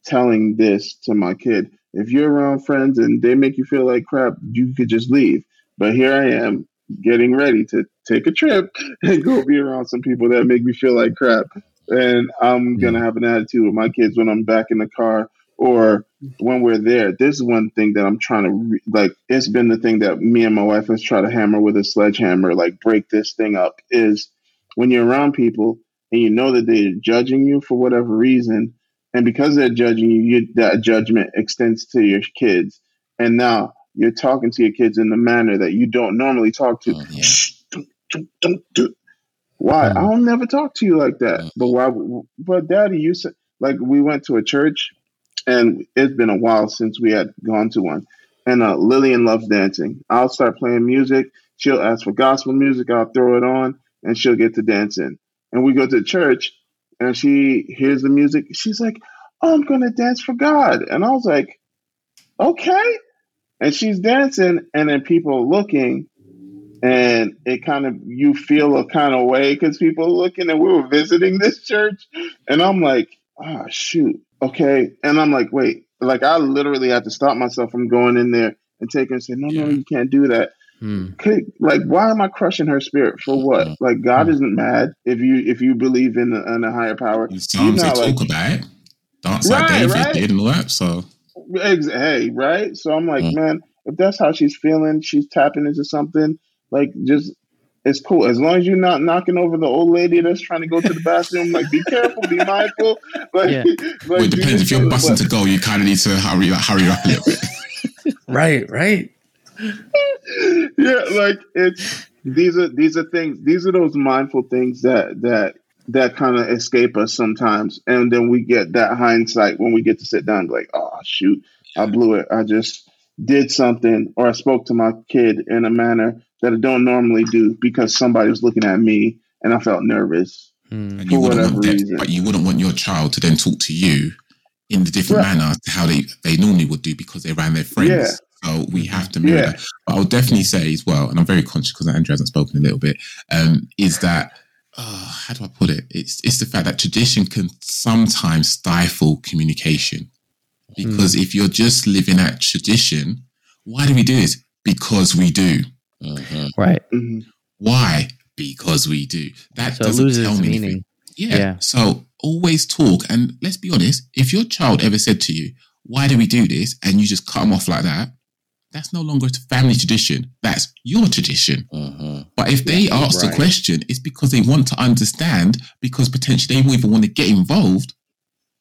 telling this to my kid? If you're around friends and they make you feel like crap you could just leave. But here i am getting ready to take a trip and go be around some people that make me feel like crap. And I'm hmm. gonna have an attitude with my kids when I'm back in the car or when we're there. This is one thing that I'm trying to re- like. It's been the thing that me and my wife has tried to hammer with a sledgehammer, like break this thing up. Is when you're around people and you know that they're judging you for whatever reason, and because they're judging you, you that judgment extends to your kids. And now you're talking to your kids in the manner that you don't normally talk to. Oh, yeah. Shh, don't, don't, don't do. Why? Mm. I'll never talk to you like that. Mm. But why? But daddy, you said like we went to a church, and it's been a while since we had gone to one. And uh, Lillian loves dancing. I'll start playing music. She'll ask for gospel music. I'll throw it on, and she'll get to dancing. And we go to church, and she hears the music. She's like, "Oh, I'm gonna dance for God." And I was like, "Okay." And she's dancing, and then people looking, and it kind of you feel a kind of way because people are looking, and we were visiting this church, and I'm like, oh shoot, okay, and I'm like, wait, like I literally had to stop myself from going in there and taking and say, no, no, you can't do that. Hmm. Like, why am I crushing her spirit for what? Like, God hmm. isn't mad if you if you believe in a, in a higher power. Psalms they like, talk about it. Don't right, like David right? did all that. So Hey, right? So I'm like, mm. man, if that's how she's feeling, she's tapping into something. Like, just it's cool as long as you're not knocking over the old lady that's trying to go to the bathroom. Like, be careful, be mindful. Like, yeah. like well, it depends. If you're busting to go, you kind of need to hurry, like, hurry up a little bit. right, right. yeah, like it's these are these are things. These are those mindful things that that that kind of escape us sometimes. And then we get that hindsight when we get to sit down, like, oh, shoot, I blew it. I just did something, or I spoke to my kid in a manner that I don't normally do because somebody was looking at me and I felt nervous. Mm. For whatever reason. But you wouldn't want your child to then talk to you in the different right. manner to how they, they normally would do because they're around their friends. Yeah. So we have to mirror yeah. that. But I'll definitely say as well, and I'm very conscious because Andrew hasn't spoken a little bit, um, is that uh, how do I put it? It's it's the fact that tradition can sometimes stifle communication. Because if you're just living at tradition, why do we do this? Because we do. Mhm. Right. hmm Why? Because we do. That So doesn't loses tell me meaning. anything. Yeah. Yeah. So always talk. And let's be honest, if your child ever said to you, Why do we do this? and you just cut them off like that, that's no longer a family tradition. That's your tradition. Mhm. But if they Yeah, ask the question, it's because they want to understand, because potentially they even want to get involved.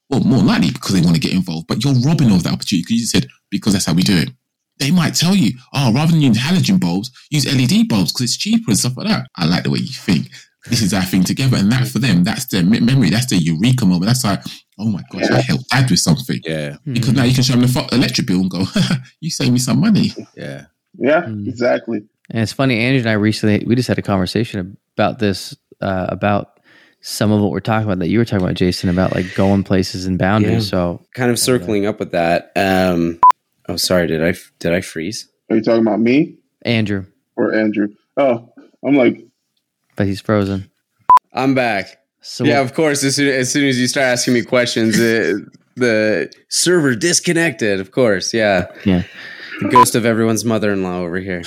Well, more likely because they want to get involved, but you're robbing of that opportunity because you said, because that's how we do it. They might tell you, oh, rather than use halogen bulbs, use LED bulbs because it's cheaper and stuff like that. I like the way you think. This is our thing together. And that for them, that's their memory. That's their eureka moment. That's like, oh my gosh, I helped dad with something. Yeah. Because now you can show them the electric bill and go, you saved me some money. Yeah. Yeah, Mm. exactly. And it's funny, Andrew and I recently we just had a conversation about this, uh, about some of what we're talking about that you were talking about, Jason, about like going places and boundaries. Yeah. So Kind of circling up with that. Um, oh, sorry. Did I did I freeze? Are you talking about me Andrew, or Andrew? Oh, I'm like, but he's frozen. I'm back. So yeah, of course. As soon as, soon as you start asking me questions, it, the server disconnected. Of course, yeah. Yeah. The ghost of everyone's mother-in-law over here.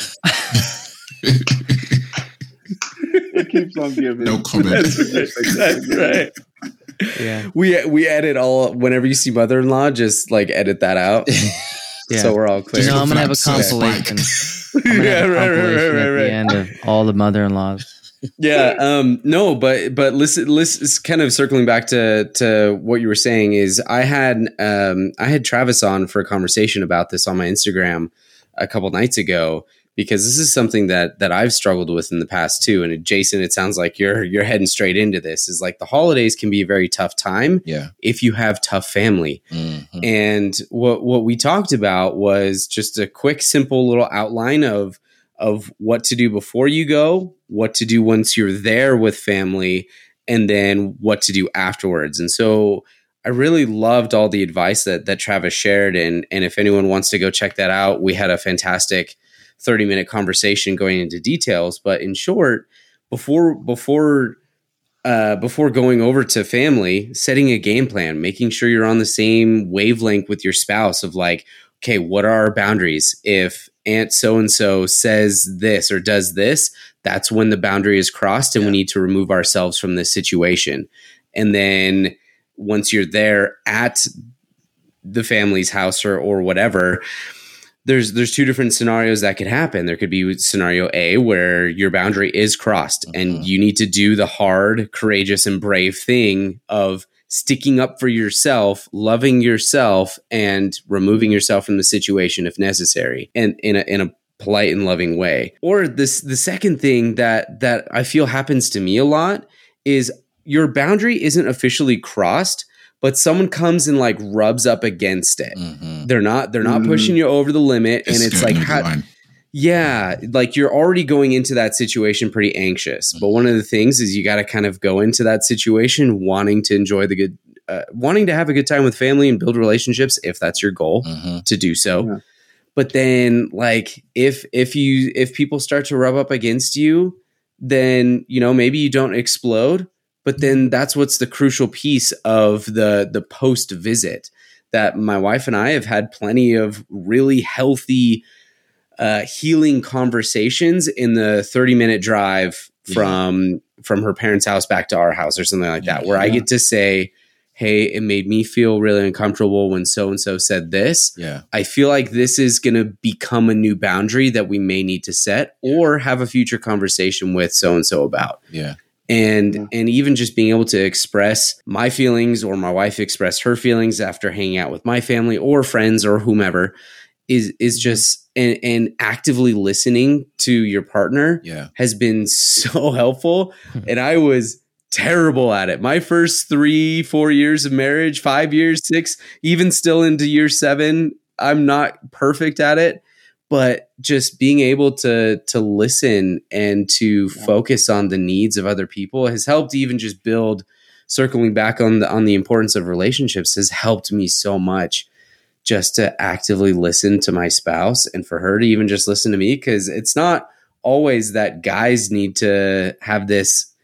it keeps on giving. No comment. That's right. yeah, We we edit all whenever you see mother-in-law, just like edit that out, yeah. so we're all clear. You know, I'm gonna have a Flaps, compilation. spike. I'm gonna yeah, have a right, right, right, at the end of all the mother-in-laws. Yeah um no but but listen listen kind of circling back to to what you were saying is i had um i had travis on for a conversation about this on my instagram a couple nights ago because this is something that that i've struggled with in the past too and jason it sounds like you're you're heading straight into this is like the holidays can be a very tough time Yeah. if you have tough family Mhm. and what what we talked about was just a quick, simple little outline of of what to do before you go, what to do once you're there with family, and then what to do afterwards. And so I really loved all the advice that that Travis shared. And and if anyone wants to go check that out, we had a fantastic 30 minute conversation going into details. But in short, before before uh, before going over to family, setting a game plan, making sure you're on the same wavelength with your spouse of like, okay, what are our boundaries? If Aunt so and so says this or does this, that's when the boundary is crossed and we need to remove ourselves from this situation. And then once you're there at the family's house or, or whatever, there's there's two different scenarios that could happen. There could be scenario A where your boundary is crossed Mhm. and you need to do the hard, courageous, and brave thing of sticking up for yourself, loving yourself, and removing yourself from the situation if necessary, and in a in a polite and loving way. Or this the second thing that that I feel happens to me a lot is your boundary isn't officially crossed, but someone comes and like rubs up against it. Mhm. They're not they're not Mm. pushing you over the limit and it's like how, line. Yeah, like you're already going into that situation pretty anxious. But one of the things is you got to kind of go into that situation wanting to enjoy the good uh, wanting to have a good time with family and build relationships if that's your goal Mhm. to do so. Yeah. But then like if if you if people start to rub up against you, then you know maybe you don't explode, but then that's what's the crucial piece of the the post visit that my wife and I have had plenty of really healthy uh, healing conversations in the 30 minute drive from from her parents' house back to our house or something like that where I get to say hey it made me feel really uncomfortable when so and so said this Yeah. I feel like this is going to become a new boundary that we may need to set or have a future conversation with so and so about. Yeah. And Yeah. and even just being able to express my feelings or my wife express her feelings after hanging out with my family or friends or whomever is is just and, and actively listening to your partner Yeah. has been so helpful hmm. and I was terrible at it. My first 3 4 years of marriage, 5 years, 6, even still into year 7, I'm not perfect at it, but just being able to to listen and to Yeah. focus on the needs of other people has helped even just build circling back on the on the importance of relationships has helped me so much just to actively listen to my spouse and for her to even just listen to me because it's not always that guys need to have this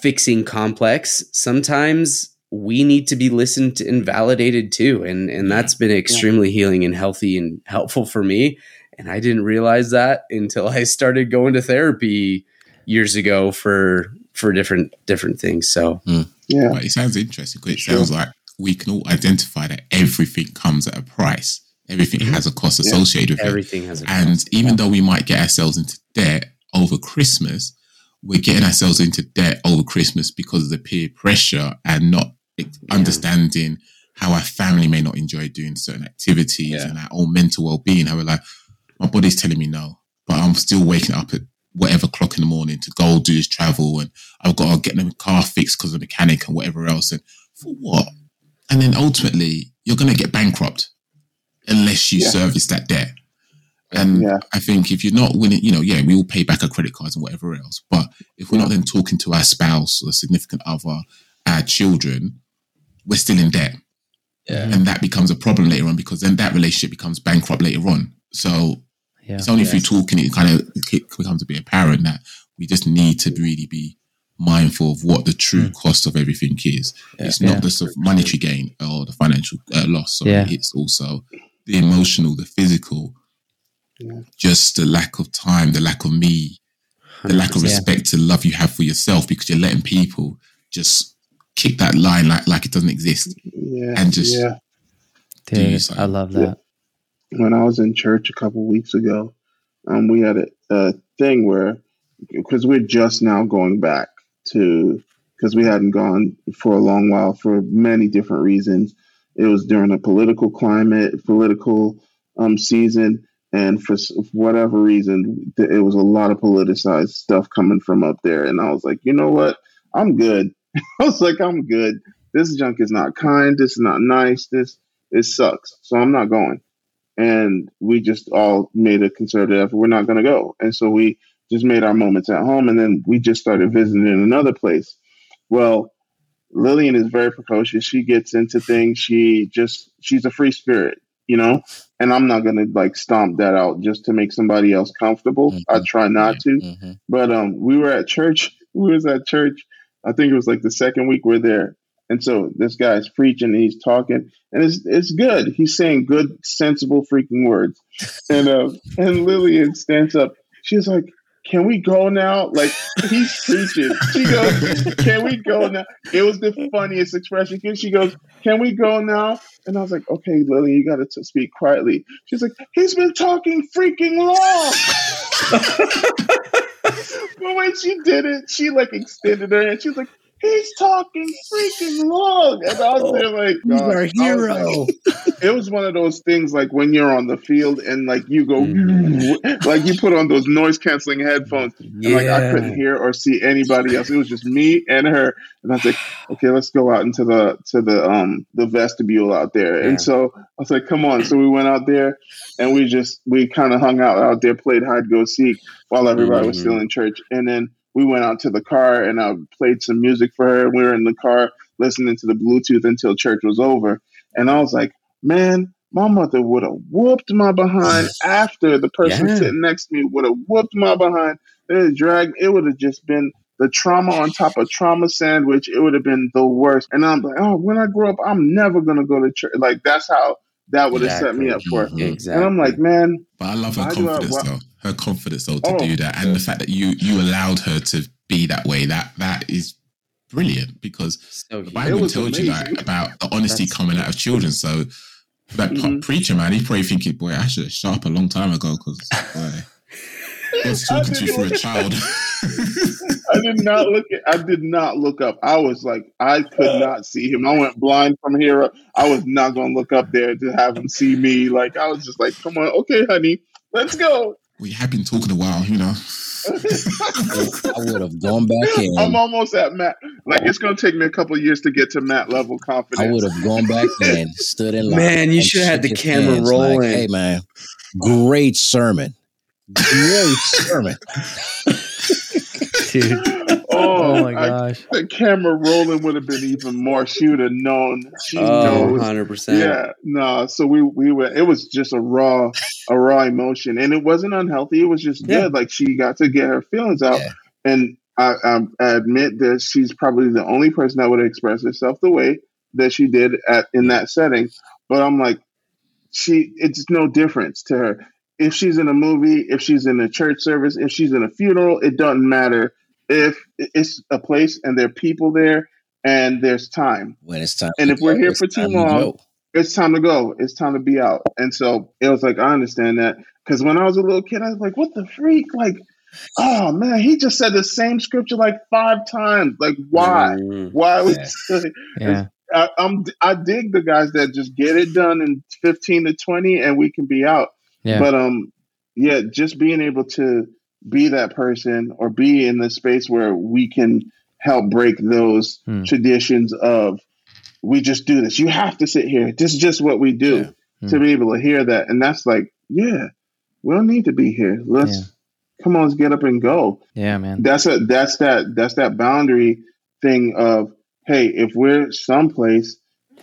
fixing complex sometimes we need to be listened to and validated too. And and that's been extremely healing and healthy and helpful for me. And I didn't realize that until I started going to therapy years ago for for different different things. So hmm. Yeah. But it sounds interesting because it sounds like we can all identify that everything comes at a price. Everything mm-hmm. has a cost Yeah. associated with it. everything has a And even though we might get ourselves into debt over Christmas, we're getting ourselves into debt over Christmas because of the peer pressure and not understanding how our family may not enjoy doing certain activities Yeah. and our own mental well being. How we're like, my body's telling me no, but I'm still waking up at whatever clock in the morning to go do this travel and I've got to get the car fixed because of the mechanic and whatever else. And for what? And then ultimately, you're going to get bankrupt unless you Yeah. service that debt. And Yeah. I think if you're not winning, you know, yeah, we all pay back our credit cards and whatever else. But if we're not then talking to our spouse or significant other, our children, we're still in debt. Yeah. And that becomes a problem later on because then that relationship becomes bankrupt later on. So Yeah. it's only Yes. through talking it kind of it becomes a bit apparent that we just need to really be mindful of what the true cost of everything is. Yeah. It's not Yeah. the monetary gain or the financial uh, loss. Sorry. Yeah. It's also the emotional, the physical, Yeah. just the lack of time, the lack of me, the lack of 100%. respect to love you have for yourself because you're letting people just kick that line like like it doesn't exist. Yeah. And just- yeah. do Dude, something. I love that. when I was in church a couple weeks ago, um, we had a, a thing where because we're just now going back to because we hadn't gone for a long while for many different reasons. It was during a political climate, political um, season, and for whatever reason, it was a lot of politicized stuff coming from up there. And I was like, you know what? I'm good. I was like, I'm good. This junk is not kind. This is not nice. This it sucks. So I'm not going and we just all made a concerted effort. We're not going to go, and so we just made our moments at home, and then we just started visiting another place. Well, Lillian is very precocious. She gets into things. She just she's a free spirit, you know. And I'm not going to like stomp that out just to make somebody else comfortable. I Mhm. try not to. Mhm. But um, we were at church. We was at church. I think it was like the second week we're there, and so this guy's preaching and he's talking, and it's it's good. He's saying good, sensible freaking words, and uh, and Lillian stands up. She's like, "Can we go now?" Like he's preaching. She goes, "Can we go now?" It was the funniest expression. And she goes, "Can we go now?" And I was like, "Okay, Lily, you got to speak quietly." She's like, "He's been talking freaking long." but when she did it, she like extended her hand. She was like, "He's talking freaking long," and I was there like, He's our was hero. like- it was one of those things like when you're on the field and like you go, like you put on those noise canceling headphones, and like I couldn't hear or see anybody else. It was just me and her, and I was like, "Okay, let's go out into the to the um the vestibule out there." Yeah. And so I was like, "Come on!" So we went out there, and we just we kind of hung out out there, played hide go seek while everybody was Mhm. still in church, and then we went out to the car and I played some music for her. We were in the car listening to the Bluetooth until church was over, and I was like, "Man." My mother would have whooped my behind after the person Yeah. sitting next to me would have whooped my behind. It would drag. It would have just been the trauma on top of trauma sandwich. It would have been the worst. And I'm like, oh, when I grow up, I'm never gonna go to church. Like that's how that would have set me up for. Mhm. exactly. And I'm like, man, But I love her Why do I- confidence why- though. Her confidence though to Oh. do that. And the fact that you you allowed her to be that way, that that is brilliant because so the huge. Bible was tells you amazing. like about the honesty That's- coming out of children. So that Mhm. preacher man, he's probably thinking, boy, I should have shut up a long time ago because God's I talking to you didn't a child. I did not look. At, I did not look up. I was like, I could uh. not see him. I went blind from here. up. I was not gonna look up there to have him see me. Like I was just like, come on, okay, honey, let's go. we have been talking a while, you know. I would have gone back in. I'm almost at Matt. Like it's gonna take me a couple years to get to Matt level confidence. I would have gone back in, stood in line. Man, you should have had the camera hands rolling. Like, hey, man, great sermon. Great sermon. Dude. Oh, Oh my I- gosh. the camera rolling would have been even more. She would have known. She Oh, knows. 100%. Yeah, no. So we we were. It was just a raw, a raw emotion, and it wasn't unhealthy. It was just Yeah. good. Like she got to get her feelings out, Yeah. and I, I admit that she's probably the only person that would express herself the way that she did at in that setting. But I'm like, she it's no difference to her. If she's in a movie, if she's in a church service, if she's in a funeral, it doesn't matter. If it's a place and there are people there and there's time. When it's time, And to if we're here for too time to long, it's time to go. It's time to be out. And so it was like, I understand that. Because when I was a little kid, I was like, what the freak? Like, oh man, he just said the same scripture like five times. Like, why? Mm. Why would Yeah. I, I'm I dig the guys that just get it done in 15 to 20 and we can be out. Yeah. But um yeah, just being able to be that person or be in the space where we can help break those Hmm. traditions of we just do this. You have to sit here. This is just what we do. Yeah. Hmm. To be able to hear that. And that's like, yeah, we don't need to be here. Let's Yeah. come on, let's get up and go yeah, man. that's a that's that that's that boundary thing of hey if we're someplace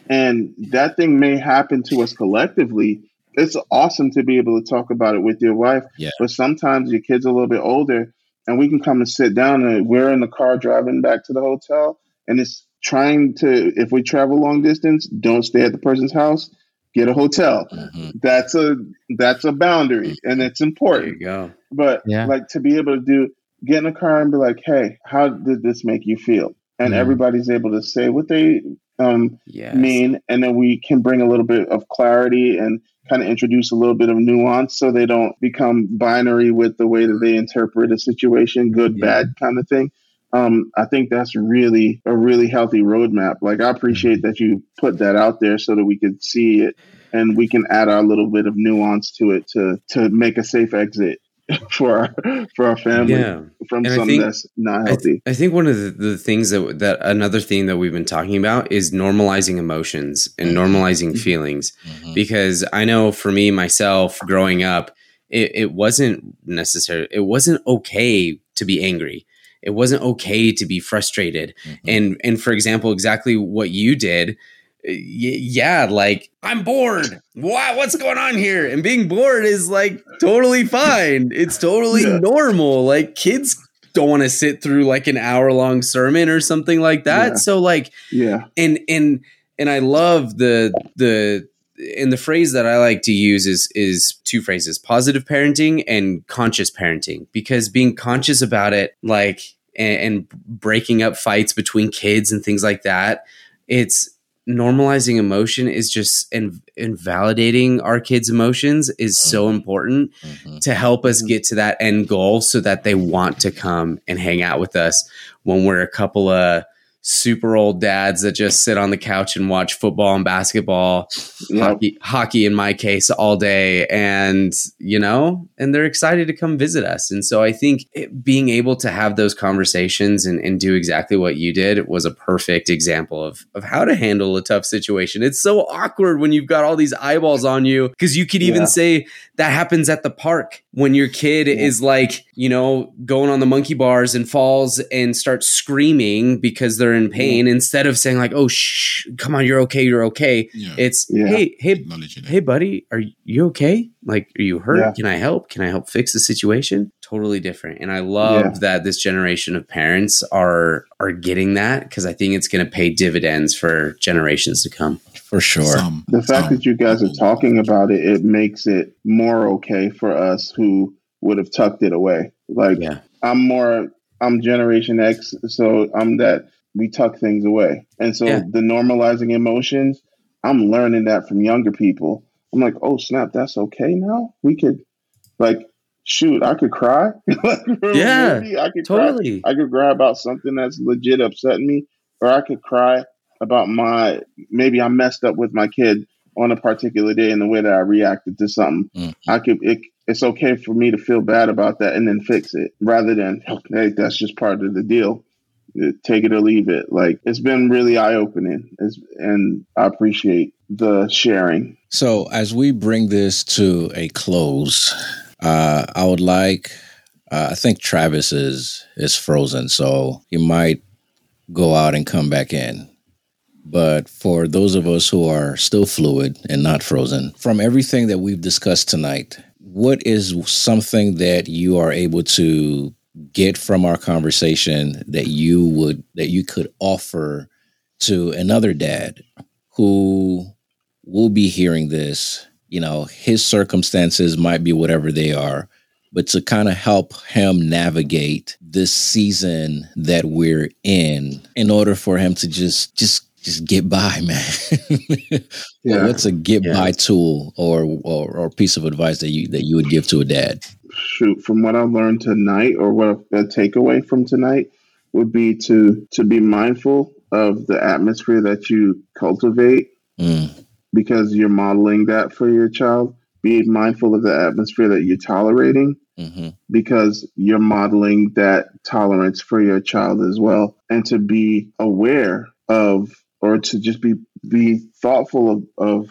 and that thing may happen to us collectively it's awesome to be able to talk about it with your wife Yeah. but sometimes your kids are a little bit older and we can come and sit down and we're in the car driving back to the hotel and it's trying to if we travel long distance don't stay at the person's house get a hotel Mhm. that's a that's a boundary and it's There important you go. but Yeah. like to be able to do get in a car and be like, hey, how did this make you feel? And Mhm. everybody's able to say what they um, Yes. mean, and then we can bring a little bit of clarity and kind of introduce a little bit of nuance so they don't become binary with the way that they interpret a situation, good, Yeah. bad kind of thing. Um, I think that's really a really healthy roadmap. Like I appreciate that you put that out there so that we could see it and we can add our little bit of nuance to it to to make a safe exit for our for our family Yeah. from And I something think- that's not I, th- healthy. I think one of the, the things that that another thing that we've been talking about is normalizing emotions and normalizing feelings Mhm. because I know for me myself growing up it, it wasn't necessary it wasn't okay to be angry it wasn't okay to be frustrated Mhm. and and for example exactly what you did y- yeah like i'm bored wow what's going on here and being bored is like totally fine it's totally Yeah. normal like kids don't want to sit through like an hour long sermon or something like that Yeah. so like Yeah, and and and I love the the and the phrase that I like to use is is two phrases: positive parenting and conscious parenting. Because being conscious about it, like and, and breaking up fights between kids and things like that, it's normalizing emotion is just and invalidating our kids' emotions is so important Mhm. to help us Mhm. get to that end goal so that they want to come and hang out with us when we're a couple of super old dads that just sit on the couch and watch football and basketball yeah, hockey hockey in my case all day and you know and they're excited to come visit us and so i think it, being able to have those conversations and, and do exactly what you did was a perfect example of of how to handle a tough situation it's so awkward when you've got all these eyeballs on you because you could even Yeah. say that happens at the park when your kid Yeah. is like you know going on the monkey bars and falls and starts screaming because they're in pain instead of saying like oh shh come on you're okay you're okay Yeah. it's Yeah. hey, hey, hey, buddy, are you okay? Like, are you hurt? Yeah. Can I help? Can I help fix the situation? Totally different. And I love Yeah. that this generation of parents are are getting that because I think it's going to pay dividends for generations to come. For sure. Some, the fact some that you guys are talking about it, it makes it more okay for us who would have tucked it away. Like Yeah. I'm more, I'm Generation X, so I'm that we tuck things away, and so Yeah. the normalizing emotions, I'm learning that from younger people. I'm like, oh snap, that's okay now. We could, like, shoot, I could cry. Like, Yeah, movie, I could cry. Totally. I could cry about something that's legit upsetting me, or I could cry about my maybe I messed up with my kid on a particular day in the way that I reacted to something. Mhm. I could it, it's okay for me to feel bad about that and then fix it rather than hey that's just part of the deal. Take it or leave it. Like it's been really eye opening, and I appreciate the sharing. So, as we bring this to a close, uh, I would like. Uh, I think Travis is is frozen, so he might go out and come back in. But for those of us who are still fluid and not frozen, from everything that we've discussed tonight, what is something that you are able to get from our conversation that you would that you could offer to another dad who will be hearing this you know his circumstances might be whatever they are but to kind of help him navigate this season that we're in in order for him to just just just get by man yeah. what's a get yeah. by tool or, or or piece of advice that you that you would give to a dad shoot from what i learned tonight or what a takeaway from tonight would be to to be mindful of the atmosphere that you cultivate mm. because you're modeling that for your child be mindful of the atmosphere that you're tolerating mm-hmm. because you're modeling that tolerance for your child as well and to be aware of or to just be be thoughtful of, of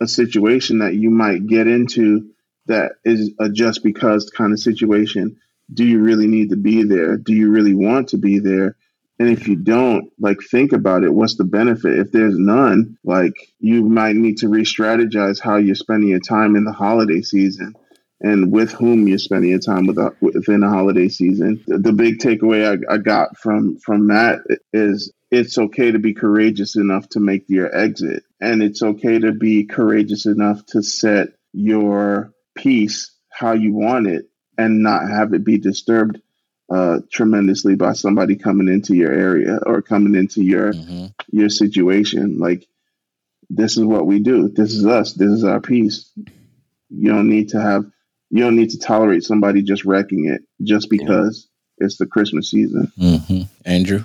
a situation that you might get into that is a just because kind of situation do you really need to be there do you really want to be there and if you don't, like, think about it. What's the benefit? If there's none, like, you might need to re strategize how you're spending your time in the holiday season and with whom you're spending your time with, within the holiday season. The, the big takeaway I, I got from, from that is it's okay to be courageous enough to make your exit. And it's okay to be courageous enough to set your peace how you want it and not have it be disturbed uh, tremendously by somebody coming into your area or coming into your mm-hmm. your situation. Like this is what we do. This is us. This is our peace. You don't need to have. You don't need to tolerate somebody just wrecking it just because yeah. it's the Christmas season. Mm-hmm. Andrew.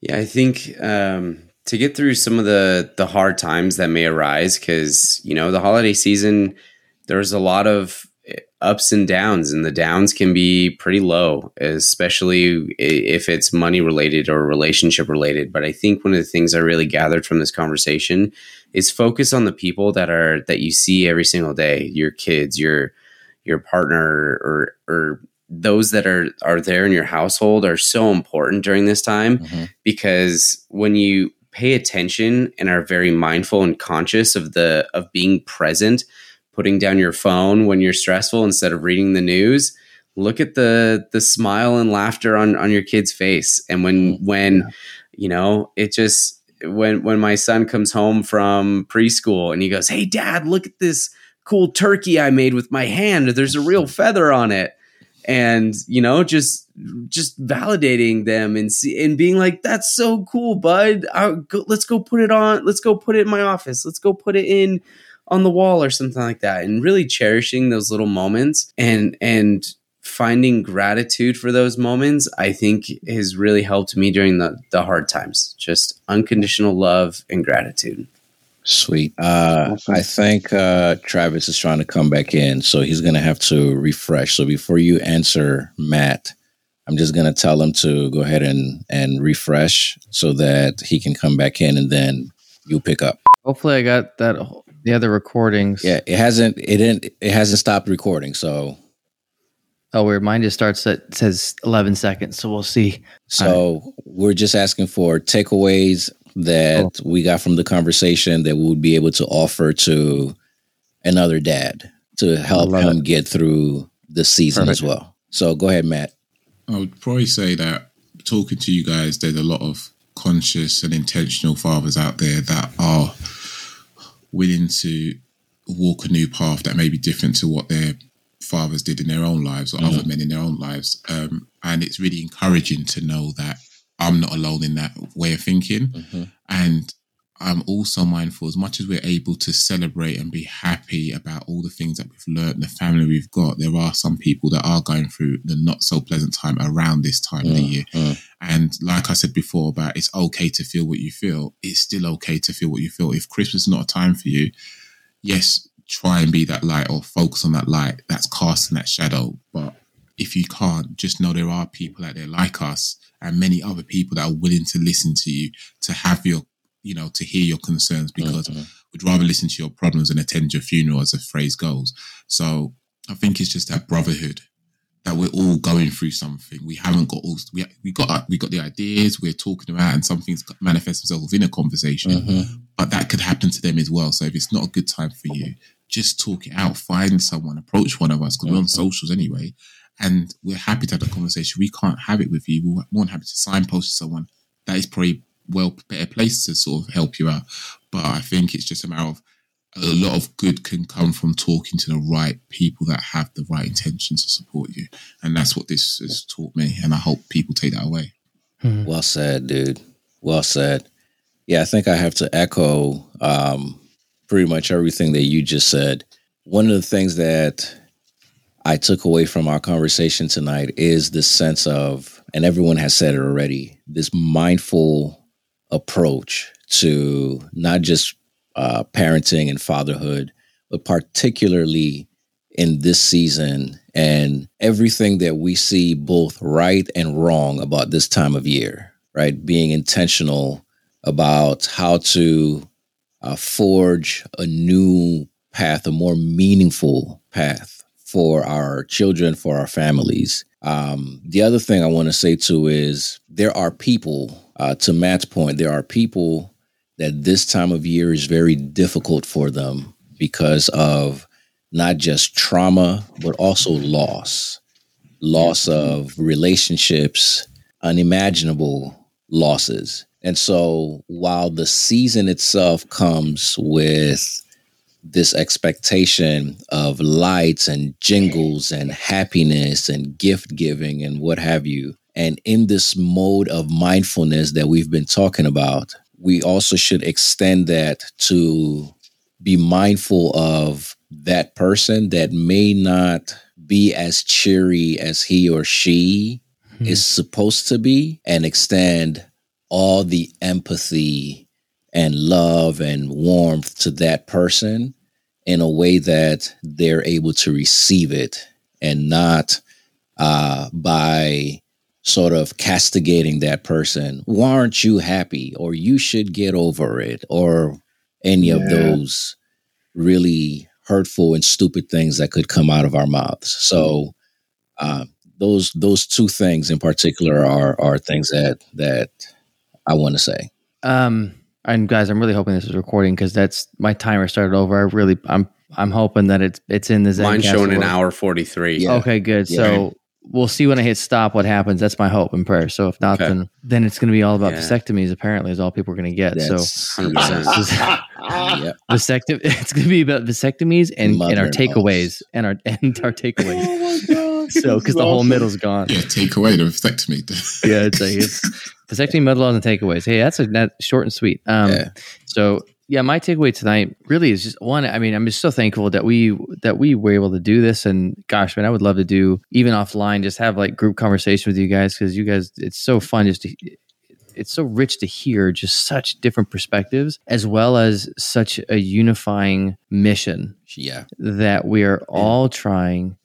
Yeah, I think um, to get through some of the the hard times that may arise, because you know the holiday season, there's a lot of ups and downs, and the downs can be pretty low, especially if it's money related or relationship related. But I think one of the things I really gathered from this conversation is focus on the people that are that you see every single day, your kids, your your partner, or or those that are are there in your household are so important during this time mm-hmm. because when you pay attention and are very mindful and conscious of the of being present putting down your phone when you're stressful instead of reading the news look at the the smile and laughter on on your kid's face. And when mm-hmm. when yeah. you know it just when when my son comes home from preschool and he goes hey dad look at this cool turkey i made with my hand. There's a real feather on it. And you know just just validating them and see and being like that's so cool bud. Go, let's go put it on let's go put it in my office. Let's go put it in on the wall or something like that and really cherishing those little moments and and finding gratitude for those moments i think has really helped me during the, the hard times. Just unconditional love and gratitude. Sweet. Uh, i think uh, travis is trying to come back in so he's gonna have to refresh. So before you answer matt i'm just gonna tell him to go ahead and and refresh so that he can come back in and then you pick up. Hopefully i got that the other recordings. Yeah, it hasn't. It didn't. It hasn't stopped recording. So. Oh, weird. Mine just starts at says eleven seconds. So we'll see. So right. we're just asking for takeaways that we got from the conversation that we would be able to offer to another dad to help him it. get through the season Perfect. as well. So go ahead, Matt. I would probably say that talking to you guys, there's a lot of conscious and intentional fathers out there that are willing to walk a new path that may be different to what their fathers did in their own lives or mm-hmm. other men in their own lives. Um, and it's really encouraging to know that I'm not alone in that way of thinking. Mm-hmm. And I'm also mindful, as much as we're able to celebrate and be happy about all the things that we've learned, the family we've got, there are some people that are going through the not so pleasant time around this time mm, of the mm, year. Mm. And like I said before, about it's okay to feel what you feel, it's still okay to feel what you feel. If Christmas is not a time for you, yes, try and be that light or focus on that light that's casting that shadow. But if you can't, just know there are people out there like us and many other people that are willing to listen to you, to have your you know, to hear your concerns because mm-hmm. we'd rather listen to your problems and attend your funeral, as the phrase goes. So I think it's just that brotherhood that we're all going through something. We haven't got all we we got we got the ideas we're talking about, and something's manifest itself within a conversation. Mm-hmm. But that could happen to them as well. So if it's not a good time for you, just talk it out. Find someone, approach one of us because mm-hmm. we're on mm-hmm. socials anyway, and we're happy to have the conversation. We can't have it with you. We're more than happy to signpost to someone that is probably well better placed to sort of help you out. But I think it's just a matter of a lot of good can come from talking to the right people that have the right intentions to support you. And that's what this has taught me. And I hope people take that away. Well said, dude. Well said. Yeah, I think I have to echo um, pretty much everything that you just said. One of the things that I took away from our conversation tonight is this sense of, and everyone has said it already, this mindful approach to not just uh, parenting and fatherhood, but particularly in this season and everything that we see both right and wrong about this time of year, right? Being intentional about how to uh, forge a new path, a more meaningful path for our children, for our families. Um, the other thing I want to say too is there are people, uh, to Matt's point, there are people that this time of year is very difficult for them because of not just trauma, but also loss, loss of relationships, unimaginable losses. And so while the season itself comes with this expectation of lights and jingles and happiness and gift giving and what have you, and in this mode of mindfulness that we've been talking about, we also should extend that to be mindful of that person that may not be as cheery as he or she is supposed to be and extend all the empathy and love and warmth to that person in a way that they're able to receive it and not uh, by sort of castigating that person. Why aren't you happy? Or you should get over it, or any of those really hurtful and stupid things that could come out of our mouths. So uh, those those two things in particular are are things that that I want to say. Um, and guys, I'm really hoping this is recording because that's my timer started over. I really, I'm, I'm hoping that it's it's in the Zencastr Mine's showing an hour 43. Yeah. Okay, good. Yeah. So we'll see when I hit stop what happens. That's my hope and prayer. So if not, Okay. then then it's going to be all about Yeah. vasectomies. Apparently, is all people are going to get. so That's 100%. yep. vasectomy. It's going to be about vasectomies and, and our Mother-in-laws. takeaways and our and our takeaways. Oh my god! so because the whole middle's gone. Yeah, take away the vasectomy. yeah, it's like it's vasectomy, mud laws, and takeaways. Hey, that's a that short and sweet. Um, Yeah. so yeah, my takeaway tonight really is just one. I mean, I'm just so thankful that we that we were able to do this, and gosh, man, I would love to do even offline, just have like group conversation with you guys because you guys, it's so fun just to. It's so rich to hear just such different perspectives, as well as such a unifying mission Yeah. that we are all trying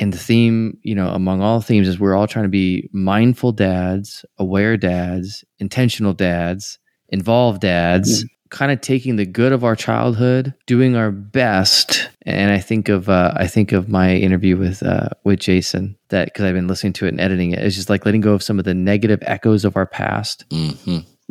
and the theme you know among all themes is we're all trying to be mindful dads aware dads intentional dads involved dads kind of taking the good of our childhood doing our best. And i think of uh, i think of my interview with uh, with jason that because i've been listening to it and editing it. It's just like letting go of some of the negative echoes of our past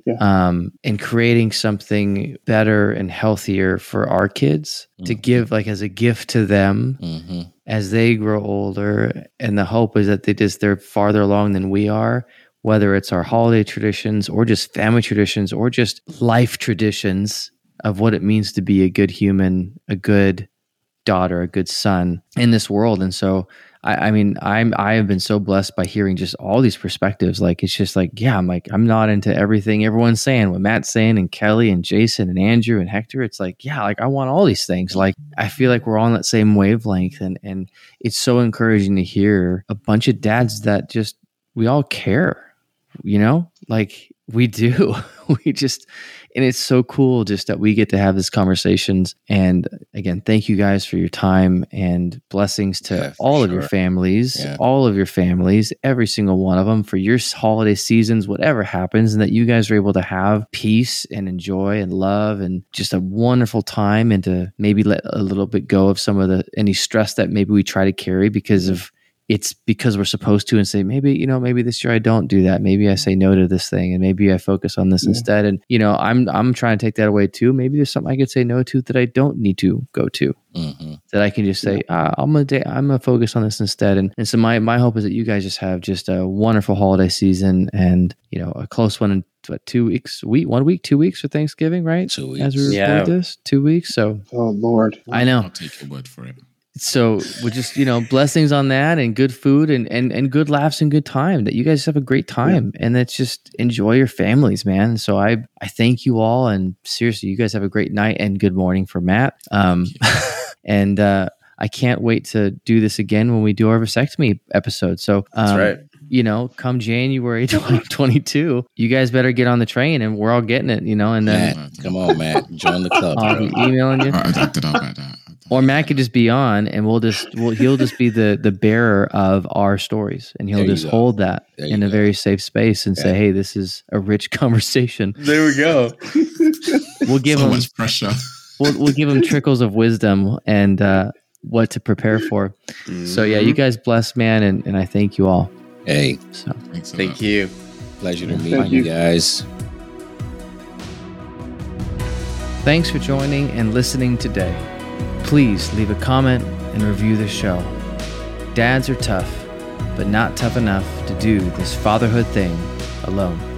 hmm um, and creating something better and healthier for our kids to Mhm. give like as a gift to them hmm as they grow older. And the hope is that they just they're farther along than we are whether it's our holiday traditions or just family traditions or just life traditions of what it means to be a good human a good daughter a good son in this world. And so I, I mean i'm i have been so blessed by hearing just all these perspectives. Like it's just like yeah i'm like i'm not into everything everyone's saying. What matt's saying and kelly and jason and andrew and hector it's like yeah like i want all these things. Like i feel like we're on that same wavelength. And and it's so encouraging to hear a bunch of dads that just we all care you know? Like we do. We just and it's so cool just that we get to have these conversations and again thank you guys for your time and blessings to Yeah, all of your families Yeah. all of your families every single one of them for your holiday seasons whatever happens and that you guys are able to have peace and enjoy and love and just a wonderful time and to maybe let a little bit go of some of the any stress that maybe we try to carry because of it's because we're supposed to and say maybe you know maybe this year I don't do that. Maybe I say no to this thing and maybe I focus on this Yeah. instead. And you know I'm I'm trying to take that away too. Maybe there's something I could say no to that I don't need to go to hmm that I can just say ah, I'm gonna da- I'm gonna focus on this instead. And and so my my hope is that you guys just have just a wonderful holiday season and you know a close one in what, two weeks week one week two weeks for Thanksgiving right Two as we weeks. record Yeah. this two weeks so Oh Lord. I know I'll take your word for it. So we just you know blessings on that and good food and and and good laughs and good time that you guys have a great time. And that's just enjoy your families man. So i i thank you all and seriously you guys have a great night and good morning for matt. Um and uh i can't wait to do this again when we do our vasectomy episode. So um, That's right. you know come january 2022 you guys better get on the train and we're all getting it you know and then Matt, come on, Matt, join the club. i'll be emailing you. I, I, don't that. Or Matt could just be on, and we'll just we'll, he'll just be the the bearer of our stories, and he'll just go. hold that There in a go. very safe space and say, "Hey, this is a rich conversation." There we go. We'll give so him much pressure. we'll, we'll give him trickles of wisdom and uh, what to prepare for. So yeah, Mm-hmm. you guys bless, man, and, and I thank you all. Hey, So Thanks Thank lot. you. pleasure to Yeah. meet Thank you you. guys. thanks for joining and listening today. Please leave a comment and review the show. Dads are tough, but not tough enough to do this fatherhood thing alone.